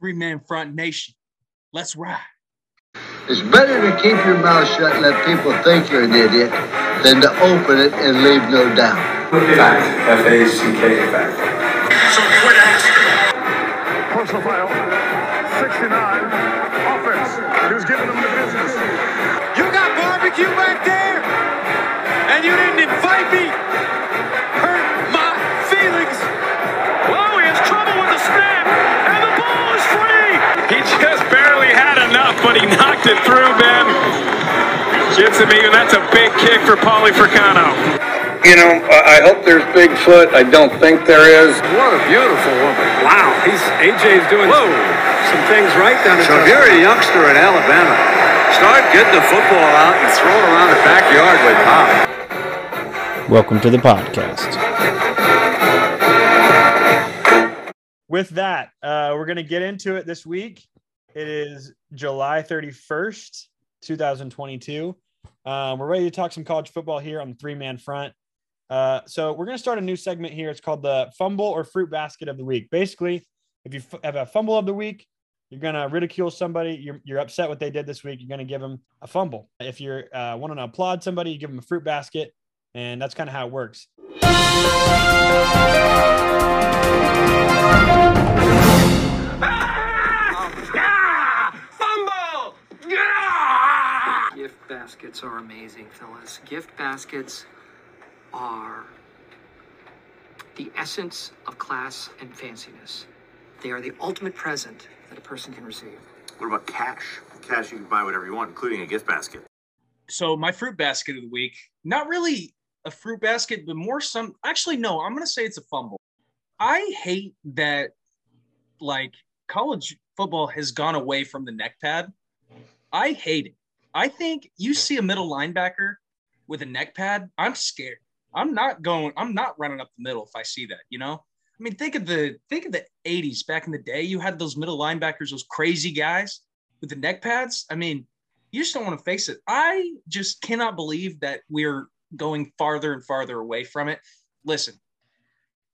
Three man front nation. Let's ride. It's better to keep your mouth shut and let people think you're an idiot than to open it and leave no doubt. Fact. F A C K. Fact. But he knocked it through, Ben. Gets him even. That's a big kick for Paulie Fricano. You know, I I hope there's Bigfoot. I don't think there is. What a beautiful woman. Wow. He's AJ's doing some things right down So if you're a youngster in Alabama, start getting the football out and throw it around the backyard with Pop. Welcome to the podcast. With that, uh, we're going to get into it this week. It is July 31st, 2022. Um, we're ready to talk some college football here on the three man front. Uh, so, we're going to start a new segment here. It's called the fumble or fruit basket of the week. Basically, if you f- have a fumble of the week, you're going to ridicule somebody. You're, you're upset what they did this week. You're going to give them a fumble. If you're uh, wanting to applaud somebody, you give them a fruit basket. And that's kind of how it works. Baskets are amazing, Phyllis. Gift baskets are the essence of class and fanciness. They are the ultimate present that a person can receive. What about cash? Cash, you can buy whatever you want, including a gift basket. So my fruit basket of the week, not really a fruit basket, but more some actually no, I'm gonna say it's a fumble. I hate that like college football has gone away from the neck pad. I hate it. I think you see a middle linebacker with a neck pad, I'm scared. I'm not going, I'm not running up the middle if I see that, you know? I mean, think of the think of the 80s back in the day. You had those middle linebackers, those crazy guys with the neck pads. I mean, you just don't want to face it. I just cannot believe that we're going farther and farther away from it. Listen,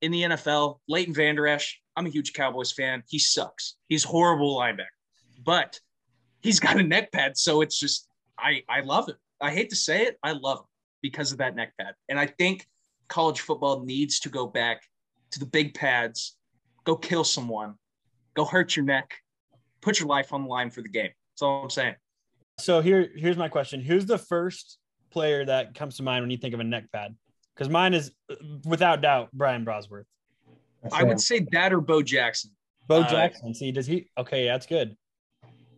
in the NFL, Leighton Vander Esch, I'm a huge Cowboys fan. He sucks. He's horrible linebacker, but he's got a neck pad, so it's just I I love it. I hate to say it, I love it because of that neck pad, and I think college football needs to go back to the big pads. Go kill someone. Go hurt your neck. Put your life on the line for the game. That's all I'm saying. So here, here's my question: Who's the first player that comes to mind when you think of a neck pad? Because mine is, uh, without doubt, Brian Bosworth. I would say that or Bo Jackson. Bo Uh, Jackson. See, does he? Okay, that's good.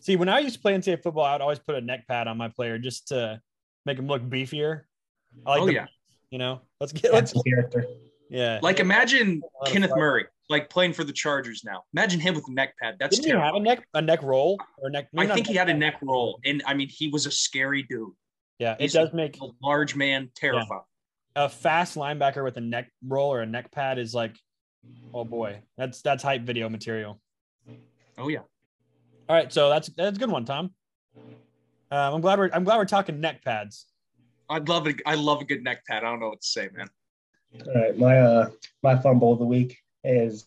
See, when I used to play NCAA football, I would always put a neck pad on my player just to make him look beefier. I like Oh, the- yeah. You know, let's get let's character. yeah. Like imagine Kenneth. Murray, like playing for the Chargers now. Imagine him with a neck pad. That's Didn't he have a neck a neck roll or neck? I think he had a neck roll, and I mean he was a scary dude. Yeah, it He's does make a large man terrifying. a fast linebacker with a neck roll or a neck pad is like, oh boy, that's that's hype video material. Oh yeah. All right, so that's that's a good one, Tom. Um, I'm glad we're I'm glad we're talking neck pads. I'd love it. I love a good neck pad. I don't know what to say, man. All right, my uh my fumble of the week is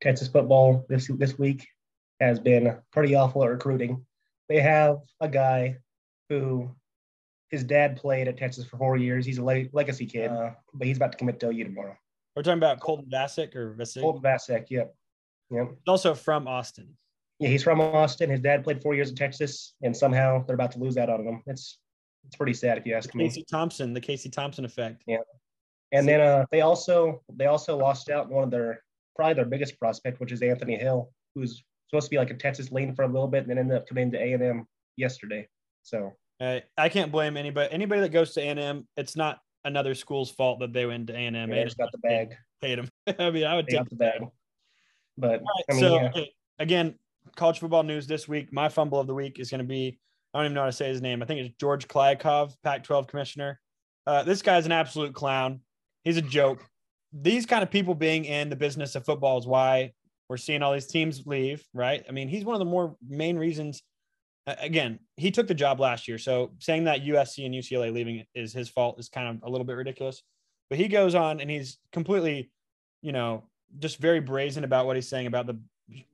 Texas football this this week has been pretty awful at recruiting. They have a guy who his dad played at Texas for four years. He's a le- legacy kid, uh, but he's about to commit to OU tomorrow. We're talking about Colton Vasek or Vasek. Colton Vasek, yep, yep. He's also from Austin. Yeah, he's from Austin. His dad played four years in Texas, and somehow they're about to lose out on him. It's it's pretty sad if you ask me. Casey Thompson, the Casey Thompson effect. Yeah. And then uh, they also they also lost out one of their probably their biggest prospect, which is Anthony Hill, who's supposed to be like a Texas lean for a little bit, and then ended up coming to A and M yesterday. So Uh, I can't blame anybody. Anybody that goes to A&M, it's not another school's fault that they went to A&M. yeah, they just got the bag. Paid them. I mean, I would They take the bag. But right, I mean, so yeah. again, college football news this week. My fumble of the week is going to be I don't even know how to say his name. I think it's George Kliavkoff, Pac-12 commissioner. Uh, this guy's an absolute clown. He's a joke. These kind of people being in the business of football is why we're seeing all these teams leave, right? I mean, he's one of the more main reasons. Again, he took the job last year, so saying that USC and UCLA leaving is his fault is kind of a little bit ridiculous. But he goes on and he's completely, you know, just very brazen about what he's saying about the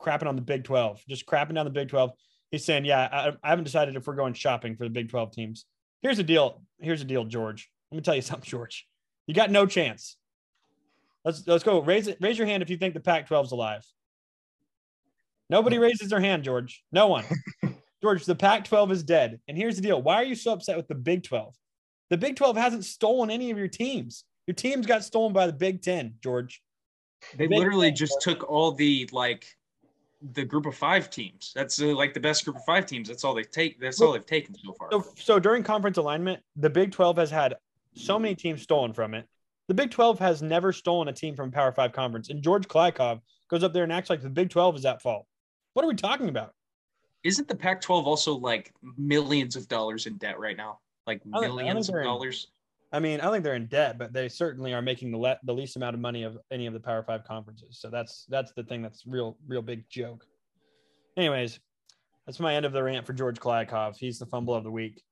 crapping on the Big 12, just crapping down the Big 12. He's saying, "Yeah, I, I haven't decided if we're going shopping for the Big 12 teams." Here's the deal. Here's the deal, George. Let me tell you something, George. You got no chance. Let's let's go. Raise it. Raise your hand if you think the Pac-12 is alive. Nobody raises their hand, George. No one. George, the Pac-12 is dead. And here's the deal. Why are you so upset with the Big 12? The Big 12 hasn't stolen any of your teams. Your teams got stolen by the Big 10, George. They Big literally 10. just took all the like the group of five teams. That's uh, like the best group of five teams. That's all they take. That's all they've taken so far. So, so during conference alignment, the Big 12 has had so many teams stolen from it. The Big 12 has never stolen a team from Power Five conference. And George Kliavkoff goes up there and acts like the Big 12 is at fault. What are we talking about? Isn't the Pac-12 also like millions of dollars in debt right now? Like I don't- I don't millions of dollars. I mean, I think they're in debt, but they certainly are making the le- the least amount of money of any of the Power Five conferences. So that's that's the thing that's real real big joke. Anyways, that's my end of the rant for George Kliavkoff. He's the fumble of the week.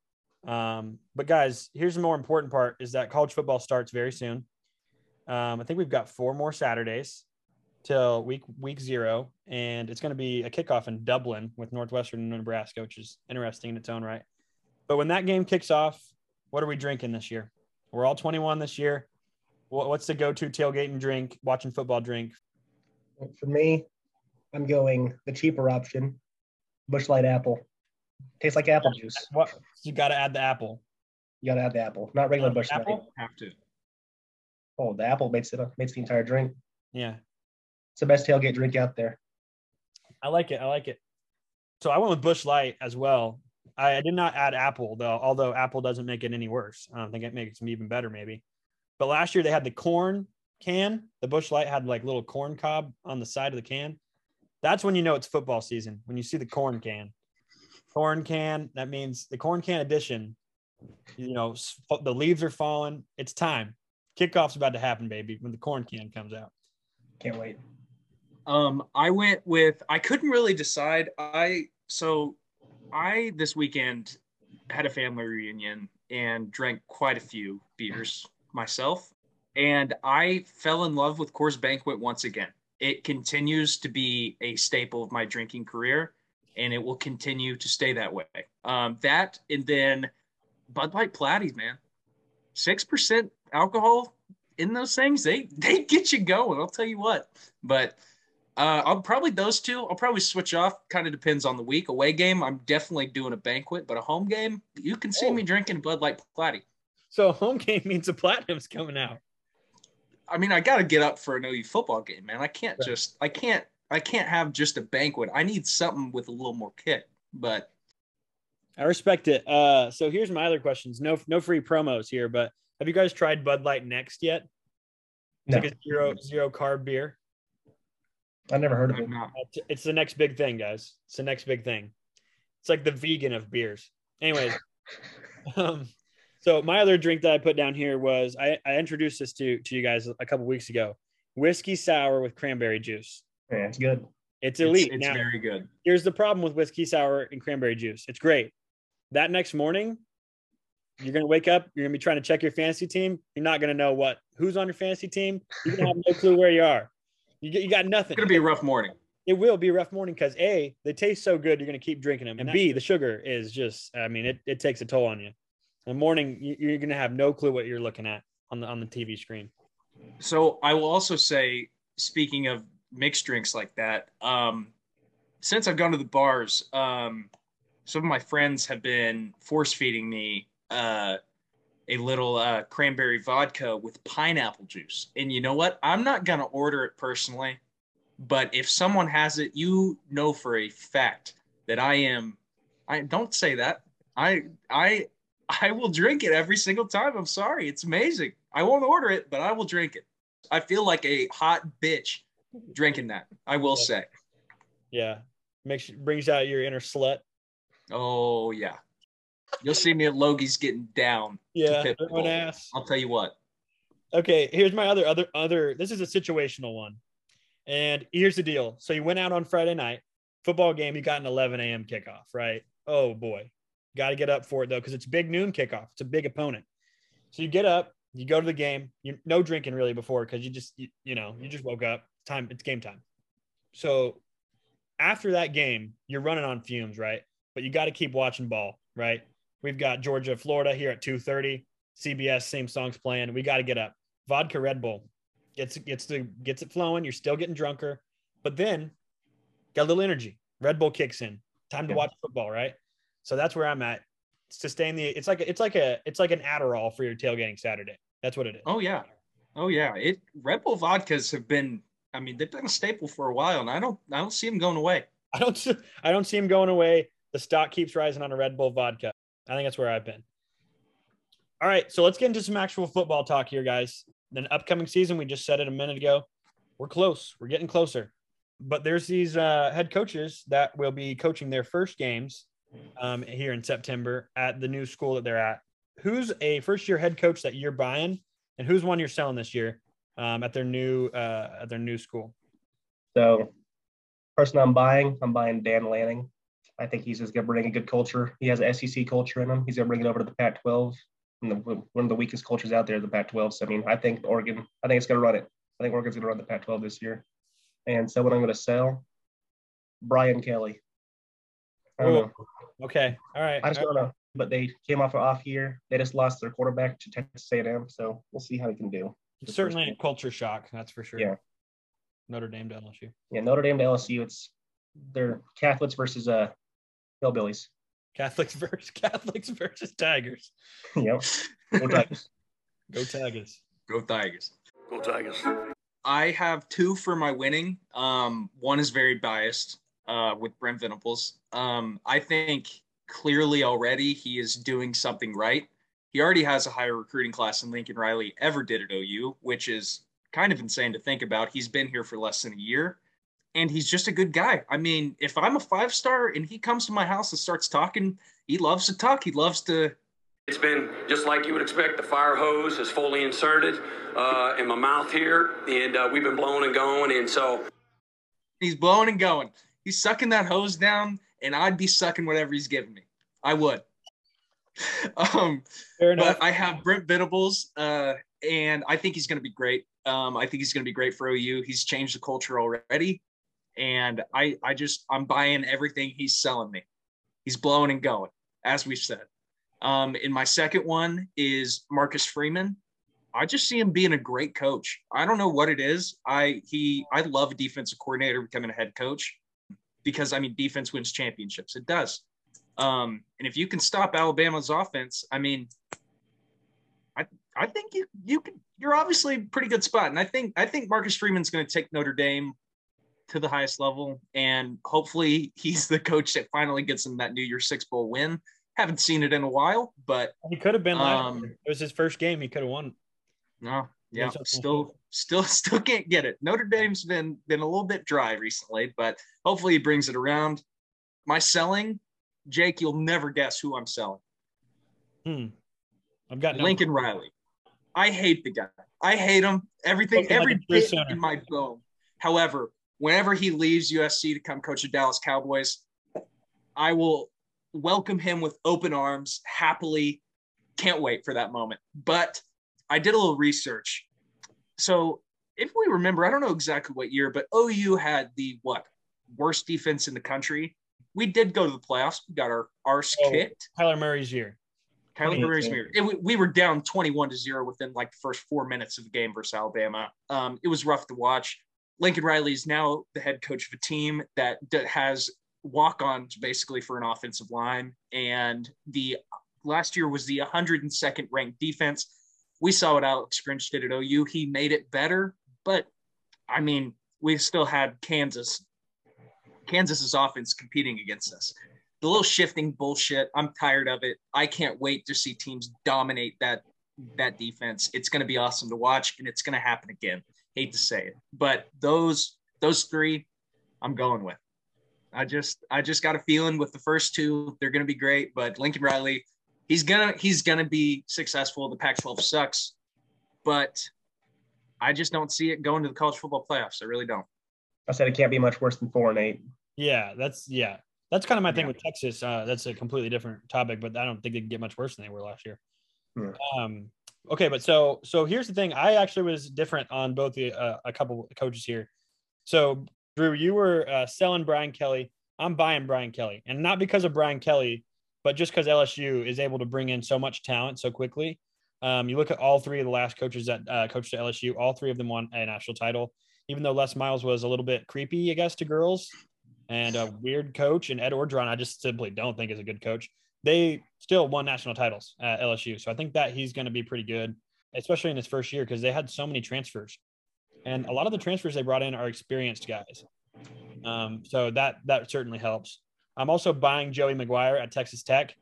Um, but guys, here's the more important part: is that college football starts very soon. Um, I think we've got four more Saturdays till week week zero, and it's going to be a kickoff in Dublin with Northwestern and Nebraska, which is interesting in its own right. But when that game kicks off, what are we drinking this year? We're all 21 this year. What's the go-to tailgating drink, watching football drink? For me, I'm going the cheaper option, Busch Light Apple. Tastes like apple juice. What you got to add the apple. You gotta add the apple, not regular uh, Busch Light. Apple? Have to. Oh, the apple makes it up, makes the entire drink. Yeah, It's the best tailgate drink out there. I like it. I like it. So I went with Busch Light as well. I, I did not add apple though, although apple doesn't make it any worse. I don't think it makes it even better, maybe. But last year they had the corn can. The Busch Light had like little corn cob on the side of the can. That's when you know it's football season. When you see the corn can, corn can. That means the corn can edition. You know, the leaves are falling. It's time. Kickoff's about to happen, baby. When the corn can comes out. Can't wait. Um, I went with I couldn't really decide. I so I this weekend had a family reunion and drank quite a few beers myself, and I fell in love with Coors Banquet once again. It continues to be a staple of my drinking career, and it will continue to stay that way. Um, that and then Bud Light Platies, man, six percent alcohol in those things, they they get you going. I'll tell you what. But uh, I'll probably those two. I'll probably switch off. Kind of depends on the week. Away game, I'm definitely doing a banquet, but a home game, you can see me drinking Bud Light Platy. So home game means the platinum's coming out. I mean, I got to get up for an OU football game, man. I can't just, I can't, I can't have just a banquet. I need something with a little more kick. But I respect it. Uh, so here's my other questions. No, no free promos here, but have you guys tried Bud Light Next yet? It's No. like a zero zero carb beer. I never heard of it. I'm not. It's- It's the next big thing, guys. It's the next big thing. It's like the vegan of beers. Anyways, um, so my other drink that I put down here was I, I introduced this to to you guys a couple weeks ago. Whiskey sour with cranberry juice. Yeah, it's good. It's It's, elite. it's now, very good. here's the problem with whiskey sour and cranberry juice. It's great. That next morning, you're gonna wake up. You're gonna be trying to check your fantasy team. You're not gonna know what who's on your fantasy team. You're gonna have no clue where you are. You you got nothing. It's gonna be a rough morning. It will be a rough morning because a they taste so good. You're gonna keep drinking them, and b the sugar is just. I mean, it, it takes a toll on you. In the morning, you- you're gonna have no clue what you're looking at on the on the TV screen. So I will also say, speaking of mixed drinks like that, um, since I've gone to the bars, um, some of my friends have been force feeding me uh, a little uh, cranberry vodka with pineapple juice. And you know what? I'm not gonna order it personally, but if someone has it, you know for a fact that I am. I don't say that. I I I will drink it every single time. I'm sorry. It's amazing. I won't order it, but I will drink it. I feel like a hot bitch drinking that. I will say. Yeah, makes brings out your inner slut. Oh yeah. You'll see me at Logie's getting down. Yeah, Pitbull. everyone ass. I'll tell you what. Okay, here's my other other other. This is a situational one, and here's the deal. So you went out on Friday night, football game. You got an 11 a.m. kickoff, right? Oh boy, got to get up for it though, because it's big noon kickoff. It's a big opponent. So you get up, you go to the game. You no drinking really before because you just you, you know you just woke up. Time it's game time. So after that game, you're running on fumes, right? But you got to keep watching ball, right? We've got Georgia, Florida here at 2:30. CBS, same songs playing. We got to get up. Vodka Red Bull gets gets the gets it flowing. You're still getting drunker, but then got a little energy. Red Bull kicks in. Time to Yeah. watch football, right? So that's where I'm at. Sustain the. It's like it's like a it's like an Adderall for your tailgating Saturday. That's what it is. Oh yeah, oh yeah. It Red Bull vodkas have been. I mean, they've been a staple for a while, and I don't I don't see them going away. I don't I don't see him going away. The stock keeps rising on a Red Bull vodka. I think that's where I've been. All right, so let's get into some actual football talk here, guys. Then upcoming season, we just said it a minute ago. We're close. We're getting closer. But there's these uh, head coaches that will be coaching their first games um, here in September at the new school that they're at. Who's a first year head coach that you're buying, and who's one you're selling this year um, at their new uh, at their new school? So, person I'm buying, I'm buying Dan Lanning. I think he's just going to bring a good culture. He has an SEC culture in him. He's going to bring it over to the Pac-12. And the, one of the weakest cultures out there, the Pac-12. So, I mean, I think Oregon, I think it's going to run it. I think Oregon's going to run the Pac-12 this year. And so, what I'm going to sell, Brian Kelly. I. Okay. All right. I just don't know. But they came off an off year. They just lost their quarterback to Texas A&M. So we'll see how he can do. It's certainly a culture shock. That's for sure. Yeah. Notre Dame to LSU. Yeah, Notre Dame to LSU. It's they're Catholics versus uh hillbillies. Catholics versus Catholics versus Tigers. yep. Go Tigers. Go Tigers. Go Tigers. Go Tigers. I have two for my winning. Um, one is very biased uh, with Brent Venables. Um, I think clearly already he is doing something right. He already has a higher recruiting class than Lincoln Riley ever did at OU, which is kind of insane to think about. He's been here for less than a year and he's just a good guy. I mean, if I'm a five star and he comes to my house and starts talking, he loves to talk. He loves to It's been just like you would expect. The fire hose is fully inserted uh, in my mouth here, and uh, we've been blowing and going. And so he's blowing and going. He's sucking that hose down, and I'd be sucking whatever he's giving me. I would. um, Fair enough. but I have Brent Venables, uh, and I think he's going to be great. Um, I think he's going to be great for OU. He's changed the culture already, and I, I just, I'm buying everything he's selling me. He's blowing and going, as we said. Um, and my second one is Marcus Freeman. I just see him being a great coach. I don't know what it is. I he I love a defensive coordinator becoming a head coach because I mean defense wins championships. It does. Um, and if you can stop Alabama's offense, I mean, I I think you you can. You're obviously a pretty good spot, and I think I think Marcus Freeman's going to take Notre Dame to the highest level, and hopefully he's the coach that finally gets them that New Year's Six bowl win. Haven't seen it in a while, but He could have been Um. It was his first game. He could have won. no, yeah, still, still, still can't get it. Notre Dame's been been a little bit dry recently, but hopefully he brings it around. My selling, Jake, you'll never guess who I'm selling. Hmm. I've got no- Lincoln Riley. I hate the guy. I hate him. Everything, like every a bit in my bone. However, whenever he leaves USC to come coach the Dallas Cowboys, I will welcome him with open arms, happily. Can't wait for that moment. But I did a little research. So if we remember, I don't know exactly what year, but OU had the what worst defense in the country. We did go to the playoffs. We got our arse Oh, kicked. Kyler Murray's year. Kyler Murray's year. It, we- we were down 21 to zero within like the first four minutes of the game versus Alabama. Um, it was rough to watch. Lincoln Riley is now the head coach of a team that, that has walk-ons basically for an offensive line, and the last year was the 102nd ranked defense. We saw what Alex Grinch did at OU. He made it better, but I mean, we still had Kansas. Kansas's offense competing against us the little shifting bullshit. I'm tired of it. I can't wait to see teams dominate that that defense. It's going to be awesome to watch, and it's going to happen again. Hate to say it, but those those three, I'm going with. I just I just got a feeling with the first two, they're going to be great. But Lincoln Riley, he's gonna he's gonna be successful. The Pac-12 sucks, but I just don't see it going to the college football playoffs. I really don't. I said it can't be much worse than four and eight. Yeah, that's yeah. That's kind of my thing with Texas. Uh, that's a completely different topic, but I don't think they can get much worse than they were last year. Yeah. Um, okay, but so so here's the thing. I actually was different on both the uh, a couple coaches here. So Drew, you were uh, selling Brian Kelly. I'm buying Brian Kelly, and not because of Brian Kelly, but just because LSU is able to bring in so much talent so quickly. Um, you look at all three of the last coaches that uh, coached at LSU, all three of them won a national title. Even though Les Miles was a little bit creepy, I guess, to girls and a weird coach, and Ed Orgeron, I just simply don't think is a good coach. They still won national titles at LSU, so I think that he's going to be pretty good, especially in his first year because they had so many transfers, and a lot of the transfers they brought in are experienced guys. Um, so that that certainly helps. I'm also buying Joey McGuire at Texas Tech.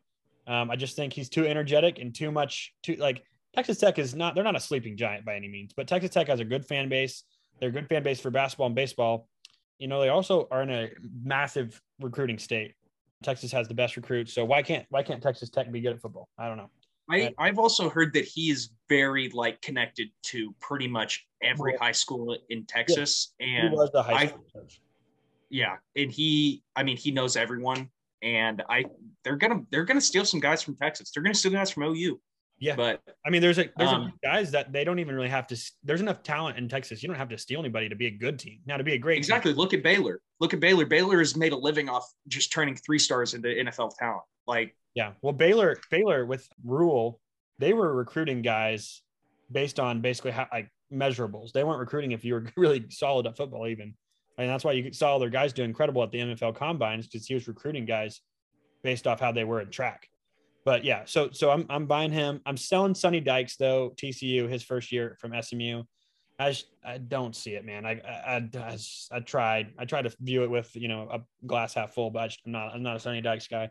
Um, I just think he's too energetic and too much too like Texas Tech is not they're not a sleeping giant by any means, but Texas Tech has a good fan base. They're a good fan base for basketball and baseball. You know, they also are in a massive recruiting state. Texas has the best recruits, so why can't why can't Texas Tech be good at football? I don't know. I, I've also heard that he is very like connected to pretty much every high school in Texas, He and was the high I, school coach. yeah, and he, I mean, he knows everyone, and I, they're gonna, they're gonna steal some guys from Texas. They're gonna steal guys from OU. Yeah, but I mean, there's a there's Um, enough guys that they don't even really have to. There's enough talent in Texas. You don't have to steal anybody to be a good team. Now to be a great team- exactly. Look at Baylor. Look at Baylor. Baylor has made a living off just turning three stars into NFL talent. Like, Yeah. Well, Baylor, Baylor with Rhule, they were recruiting guys based on basically how like measurables. They weren't recruiting if you were really solid at football, even. And that's why you saw their guys do incredible at the NFL combines because he was recruiting guys based off how they were in track. But yeah, so so I'm I'm buying him. I'm selling Sonny Dykes though. TCU his first year from SMU. I I don't see it, man. I I, I, I, I tried I tried to view it with you know a glass half full, but I'm not I'm not a Sonny Dykes guy.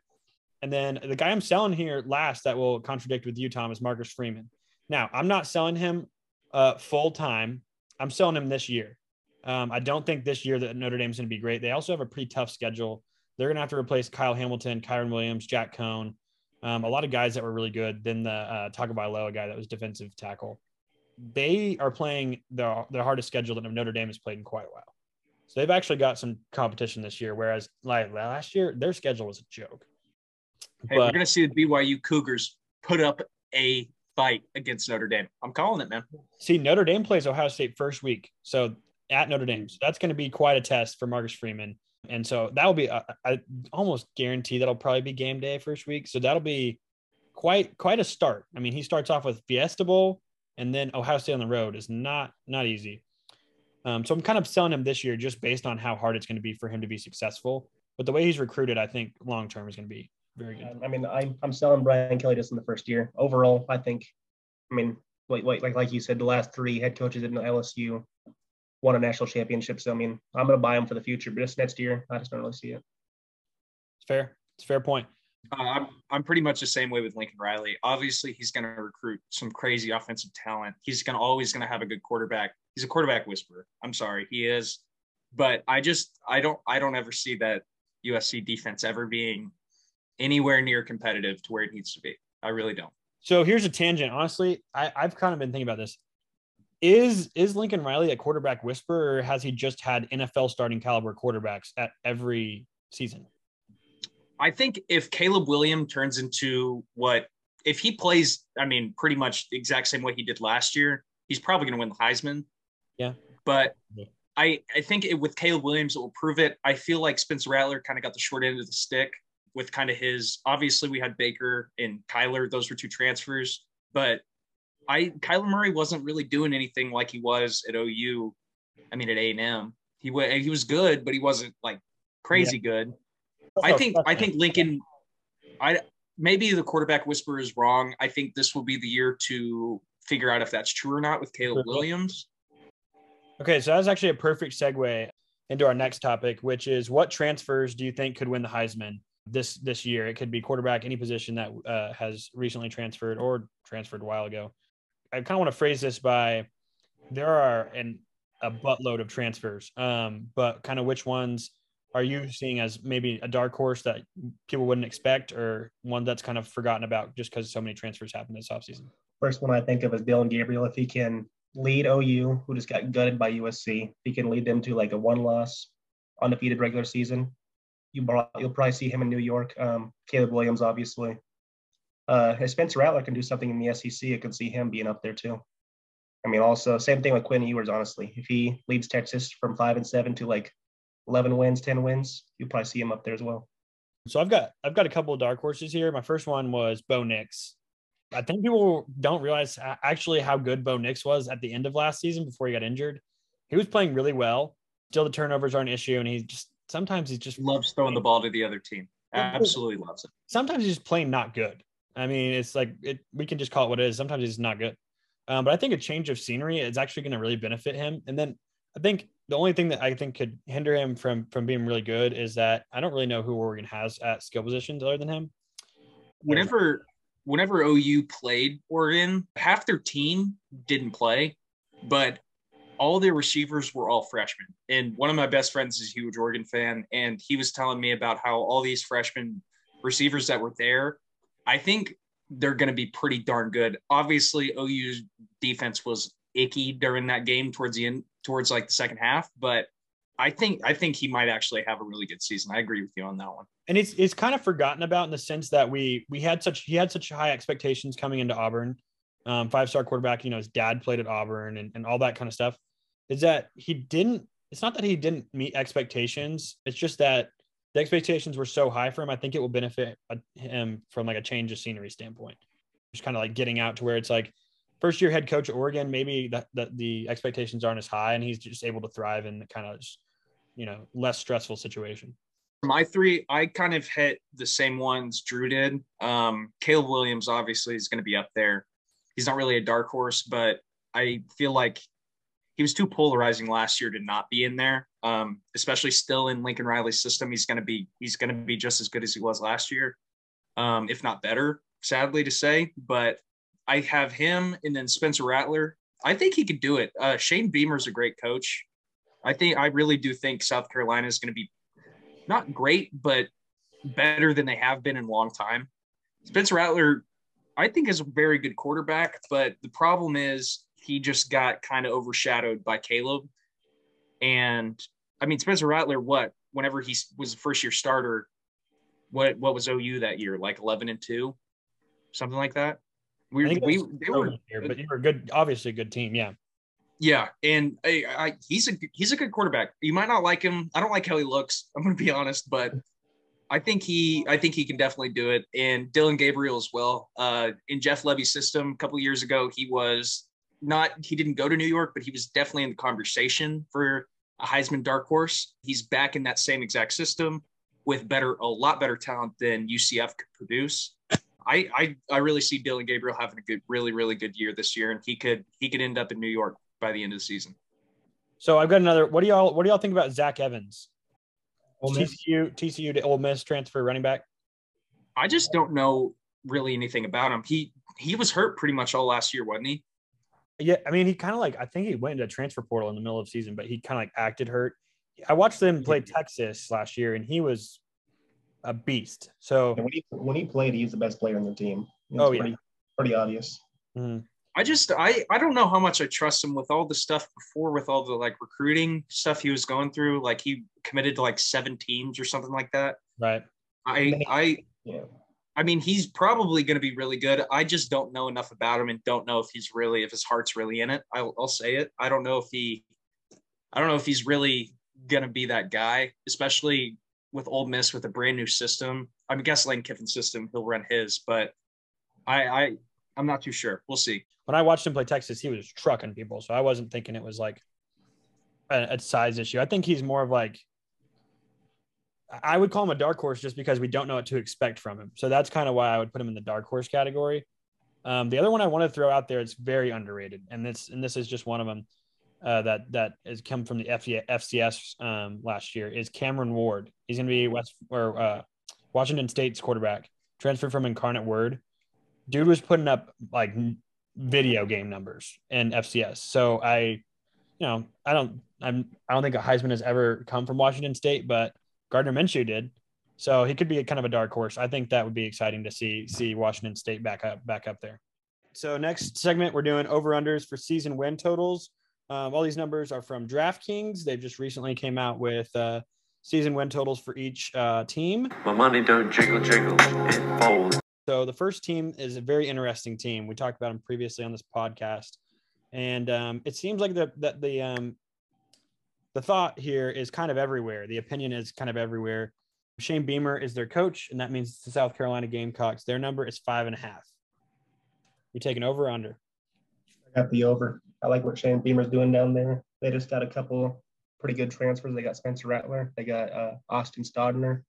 And then the guy I'm selling here last that will contradict with you, Tom, is Marcus Freeman. Now, I'm not selling him uh, full time. I'm selling him this year. Um, I don't think this year that Notre Dame's going to be great. They also have a pretty tough schedule. They're going to have to replace Kyle Hamilton, Kyren Williams, Jack Coan, um, a lot of guys that were really good. Then the uh, Tagovailoa guy that was defensive tackle. They are playing the their hardest schedule that Notre Dame has played in quite a while. So they've actually got some competition this year. Whereas like last year, their schedule was a joke. hey, we're gonna see the BYU Cougars put up a fight against Notre Dame. I'm calling it, man. See, Notre Dame plays Ohio State first week, so at Notre Dame, so that's going to be quite a test for Marcus Freeman, and so that will be. I, I almost guarantee that'll probably be game day first week, so that'll be quite quite a start. I mean, he starts off with Fiesta Bowl, and then Ohio State on the road is not not easy. Um, so I'm kind of selling him this year just based on how hard it's going to be for him to be successful. But the way he's recruited, I think long term is going to be very good. I mean, I'm I'm selling Brian Kelly just in the first year. Overall, I think, I mean, like like like, like you said, the last three head coaches at LSU won a national championship. So I mean, I'm gonna buy him for the future, but just next year, I just don't really see it. It's fair. It's a fair point. Uh, I'm I'm pretty much the same way with Lincoln Riley. Obviously, he's going to recruit some crazy offensive talent. He's going to always going to have a good quarterback. He's a quarterback whisperer. I'm sorry, he is. But I just I don't I don't ever see that USC defense ever being anywhere near competitive to where it needs to be. I really don't. So here's a tangent. Honestly, I, I've kind of been thinking about this. Is is Lincoln Riley a quarterback whisperer, or has he just had NFL starting caliber quarterbacks at every season? I think if Caleb William turns into what if he plays, I mean, pretty much the exact same way he did last year, he's probably going to win the Heisman. Yeah. But I I think it, with Caleb Williams, it will prove it. I feel like Spencer Rattler kind of got the short end of the stick with kind of his. Obviously, we had Baker and Kyler; those were two transfers. But I Kyler Murray wasn't really doing anything like he was at OU. I mean, at A and M, he was he was good, but he wasn't like crazy good. I think I think Lincoln. I maybe the quarterback whisper is wrong. I think this will be the year to figure out if that's true or not with Caleb Williams. Okay, so that's actually a perfect segue into our next topic, which is what transfers do you think could win the Heisman this this year? It could be quarterback, any position that uh, has recently transferred or transferred a while ago. I kind of want to phrase this by there are an a buttload of transfers, um, but kind of which ones are you seeing as maybe a dark horse that people wouldn't expect, or one that's kind of forgotten about just because so many transfers happened this offseason? First one I think of is Dillon Gabriel. If he can lead OU, who just got gutted by USC, he can lead them to like a one-loss, undefeated regular season. You you'll probably see him in New York. Um, Caleb Williams, obviously. Uh, if Spencer Rattler can do something in the SEC, I can see him being up there too. I mean, also same thing with Quinn Ewers. Honestly, if he leads Texas from five and seven to like 11 wins, 10 wins, you'll probably see him up there as well. So I've got I've got a couple of dark horses here. My first one was Bo Nix. I think people don't realize actually how good Bo Nix was at the end of last season before he got injured. He was playing really well. Still, the turnovers are an issue, and he just sometimes he just loves throwing the ball to the other team. Absolutely loves it. Sometimes he's just playing not good. I mean, it's like it, we can just call it what it is. Sometimes it's not good. Um, but I think a change of scenery is actually going to really benefit him. And then I think the only thing that I think could hinder him from from being really good is that I don't really know who Oregon has at skill positions other than him. Whenever whenever OU played Oregon, half their team didn't play, but all their receivers were all freshmen. And one of my best friends is a huge Oregon fan, and he was telling me about how all these freshmen receivers that were there, I think they're going to be pretty darn good. Obviously, OU's defense was icky during that game towards the end, towards like the second half, but I think I think he might actually have a really good season. I agree with you on that one. And it's it's kind of forgotten about in the sense that we we had such he had such high expectations coming into Auburn, um, five star quarterback. You know, his dad played at Auburn and, and all that kind of stuff. Is that he didn't? It's not that he didn't meet expectations. It's just that the expectations were so high for him. I think it will benefit uh, him from like a change of scenery standpoint. Just kind of like getting out to where it's like first year head coach Oregon, maybe that the, the expectations aren't as high and he's just able to thrive in kind of you know less stressful situation. My three, I kind of hit the same ones Drew did. Um, Caleb Williams obviously is going to be up there. He's not really a dark horse, but I feel like he was too polarizing last year to not be in there. Um, especially still in Lincoln Riley's system, he's going to be he's going to be just as good as he was last year, um, if not better. Sadly to say, but I have him and then Spencer Rattler. I think he could do it. Uh, Shane Beamer's a great coach. I think I really do think South Carolina is going to be not great, but better than they have been in a long time. Spencer Rattler, I think, is a very good quarterback, but the problem is he just got kind of overshadowed by Caleb. And I mean, Spencer Rattler, what, whenever he was a first year starter, what, what was OU that year? Like 11 and two, something like that. We, we, they were, here, but you were a good, obviously a good team. Yeah. Yeah, and I, I, he's a he's a good quarterback. You might not like him. I don't like how he looks. I'm going to be honest, but I think he I think he can definitely do it. And Dillon Gabriel as well. Uh, in Jeff Lebby's system a couple years ago, he was not he didn't go to New York, but he was definitely in the conversation for a Heisman dark horse. He's back in that same exact system with better a lot better talent than UCF could produce. I I, I really see Dillon Gabriel having a good really really good year this year, and he could he could end up in New York by the end of the season. So I've got another. What do y'all what do y'all think about Zach Evans? TCU TCU to Ole Miss transfer running back. I just don't know really anything about him. He he was hurt pretty much all last year, wasn't he? Yeah, I mean, he kind of like I think he went into a transfer portal in the middle of the season, but he kind of like acted hurt. I watched them play Texas last year, and he was a beast. So when he when he played, he's the best player on the team. It's oh pretty, yeah, pretty obvious. Mm-hmm. I just I I don't know how much I trust him with all the stuff before, with all the like recruiting stuff he was going through. Like he committed to like seven teams or something like that. Right. I I yeah. I mean, he's probably going to be really good. I just don't know enough about him and don't know if he's really, if his heart's really in it. I'll, I'll say it. I don't know if he, I don't know if he's really going to be that guy, especially with Ole Miss with a brand new system. I mean, guess Lane Kiffin's system, he'll run his, but I, I, I'm not too sure. We'll see. When I watched him play Texas, he was trucking people, so I wasn't thinking it was like a, a size issue. I think he's more of like I would call him a dark horse just because we don't know what to expect from him. So that's kind of why I would put him in the dark horse category. Um, the other one I want to throw out there, it's very underrated, and this and this is just one of them uh, that that has come from the FCS um, last year is Cameron Ward. He's going to be West or uh, Washington State's quarterback, transferred from Incarnate Word. Dude was putting up like video game numbers in FCS. So I, you know, I don't I'm I don't think a Heisman has ever come from Washington State, but Gardner Minshew did. So he could be kind of a dark horse. I think that would be exciting to see see Washington State back up back up there. So next segment, we're doing over unders for season win totals. Um, all these numbers are from DraftKings. They've just recently came out with uh, season win totals for each uh, team. My money don't jiggle jiggle, it folds. So the first team is a very interesting team. We talked about them previously on this podcast, and um, it seems like the that the um, the thought here is kind of everywhere. The opinion is kind of everywhere. Shane Beamer is their coach, and that means the South Carolina Gamecocks. Their number is five and a half. You're taking over under? I got the over. I like what Shane Beamer's doing down there. They just got a couple pretty good transfers. They got Spencer Rattler. They got uh, Austin Stogner.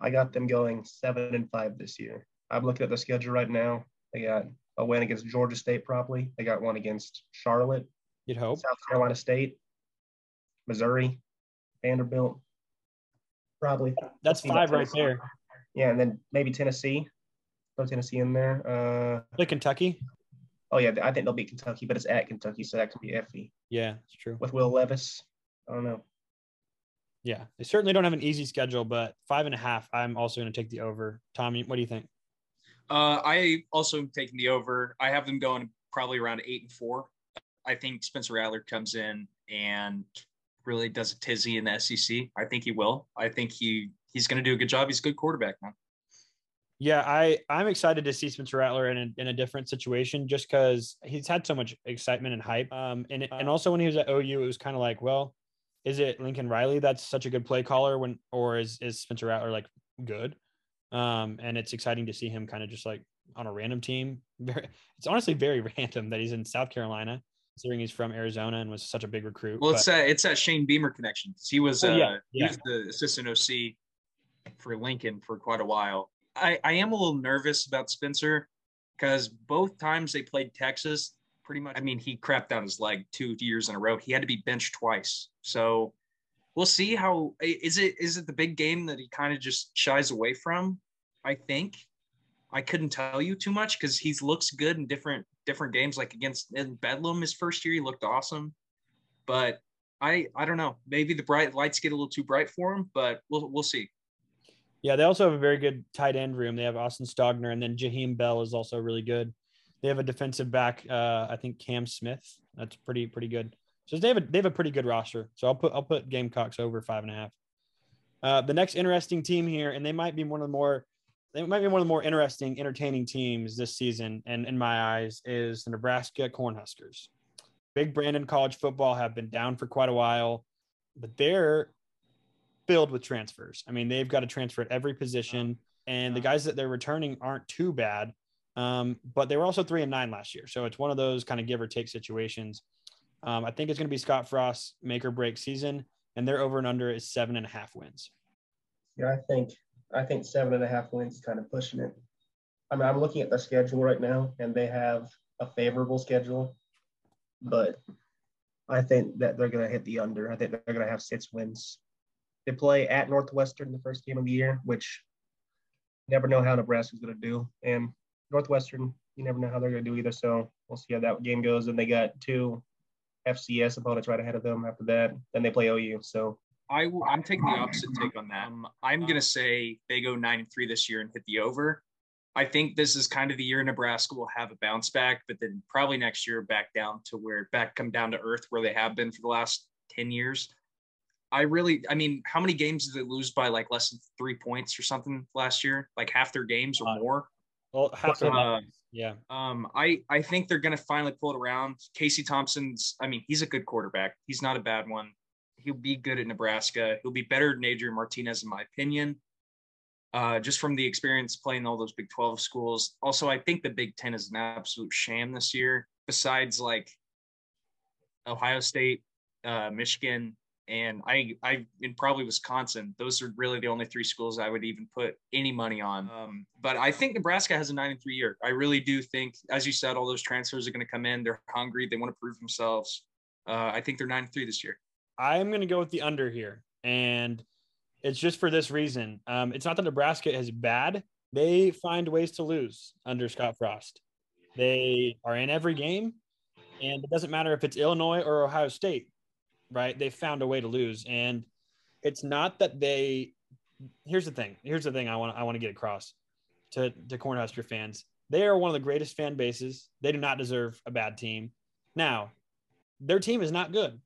I got them going seven and five this year. I'm looking at the schedule right now. They got a win against Georgia State, probably. They got one against Charlotte. You'd hope. South Carolina State, Missouri, Vanderbilt, probably. That's five right there. Yeah, and then maybe Tennessee. Throw Tennessee in there. Uh, Play Kentucky. Oh yeah, I think they'll beat Kentucky, but it's at Kentucky, so that could be iffy. Yeah, it's true. With Will Levis, I don't know. Yeah, they certainly don't have an easy schedule, but five and a half. I'm also going to take the over. Tommy, what do you think? Uh, I also am taking the over. I have them going probably around eight and four. I think Spencer Rattler comes in and really does a tizzy in the SEC. I think he will. I think he he's going to do a good job. He's a good quarterback now. Yeah, I I'm excited to see Spencer Rattler in a, in a different situation just because he's had so much excitement and hype. Um, and and also when he was at OU, it was kind of like, well, is it Lincoln Riley that's such a good play caller when, or is is Spencer Rattler like good? Um, and it's exciting to see him kind of just like on a random team. Very, it's honestly very random that he's in South Carolina, considering he's from Arizona and was such a big recruit. Well, it's that it's that Shane Beamer connection. He was Oh, uh, yeah, he was the assistant OC for Lincoln for quite a while. I, I am a little nervous about Spencer because both times they played Texas, pretty much. I mean, he crapped down his leg two years in a row. He had to be benched twice. So we'll see how is it is it the big game that he kind of just shies away from? I think. I couldn't tell you too much because he looks good in different different games. Like against in Bedlam, his first year, he looked awesome. But I I don't know. Maybe the bright lights get a little too bright for him, but we'll we'll see. Yeah, they also have a very good tight end room. They have Austin Stogner, and then Jaheim Bell is also really good. They have a defensive back, uh, I think Cam Smith. That's pretty pretty good. So they have a they have a pretty good roster. So I'll put I'll put Gamecocks over five and a half. Uh, the next interesting team here, and they might be one of the more they might be one of the more interesting, entertaining teams this season, and in my eyes, is the Nebraska Cornhuskers. Big Brandon college football have been down for quite a while, but they're filled with transfers. I mean, they've got to transfer at every position, and the guys that they're returning aren't too bad. Um, but they were also three and nine last year, so it's one of those kind of give or take situations. Um, I think it's going to be Scott Frost's make or break season, and their over and under is seven and a half wins. Yeah, I think I think seven and a half wins is kind of pushing it. I mean, I'm looking at the schedule right now, and they have a favorable schedule, but I think that they're going to hit the under. I think they're going to have six wins. They play at Northwestern the first game of the year, which never know how Nebraska's going to do, and Northwestern, you never know how they're going to do either. So we'll see how that game goes. And they got two FCS opponents right ahead of them after that. Then they play OU. So I will, I'm taking the opposite take on that. Um, I'm gonna say they go nine and three this year and hit the over. I think this is kind of the year Nebraska will have a bounce back, but then probably next year back down to where back come down to earth where they have been for the last 10 years. I really, I mean, how many games did they lose by like less than three points or something last year? Like half their games or more? Well, half their Uh, yeah. Um, I I think they're gonna finally pull it around. Casey Thompson's, I mean, he's a good quarterback. He's not a bad one. He'll be good at Nebraska. He'll be better than Adrian Martinez, in my opinion. Uh, just from the experience playing all those Big 12 schools. Also, I think the Big Ten is an absolute sham this year. Besides, like Ohio State, uh, Michigan, and I, I, and probably Wisconsin. Those are really the only three schools I would even put any money on. Um, but I think Nebraska has a nine and three year. I really do think, as you said, all those transfers are going to come in. They're hungry. They want to prove themselves. Uh, I think they're nine and three this year. I'm going to go with the under here. And it's just for this reason. Um, it's not that Nebraska is bad. They find ways to lose under Scott Frost. They are in every game, and it doesn't matter if it's Illinois or Ohio State, right? They found a way to lose. And it's not that they here's the thing. Here's the thing I want I want to get across to, to Cornhusker fans. They are one of the greatest fan bases. They do not deserve a bad team. Now, their team is not good.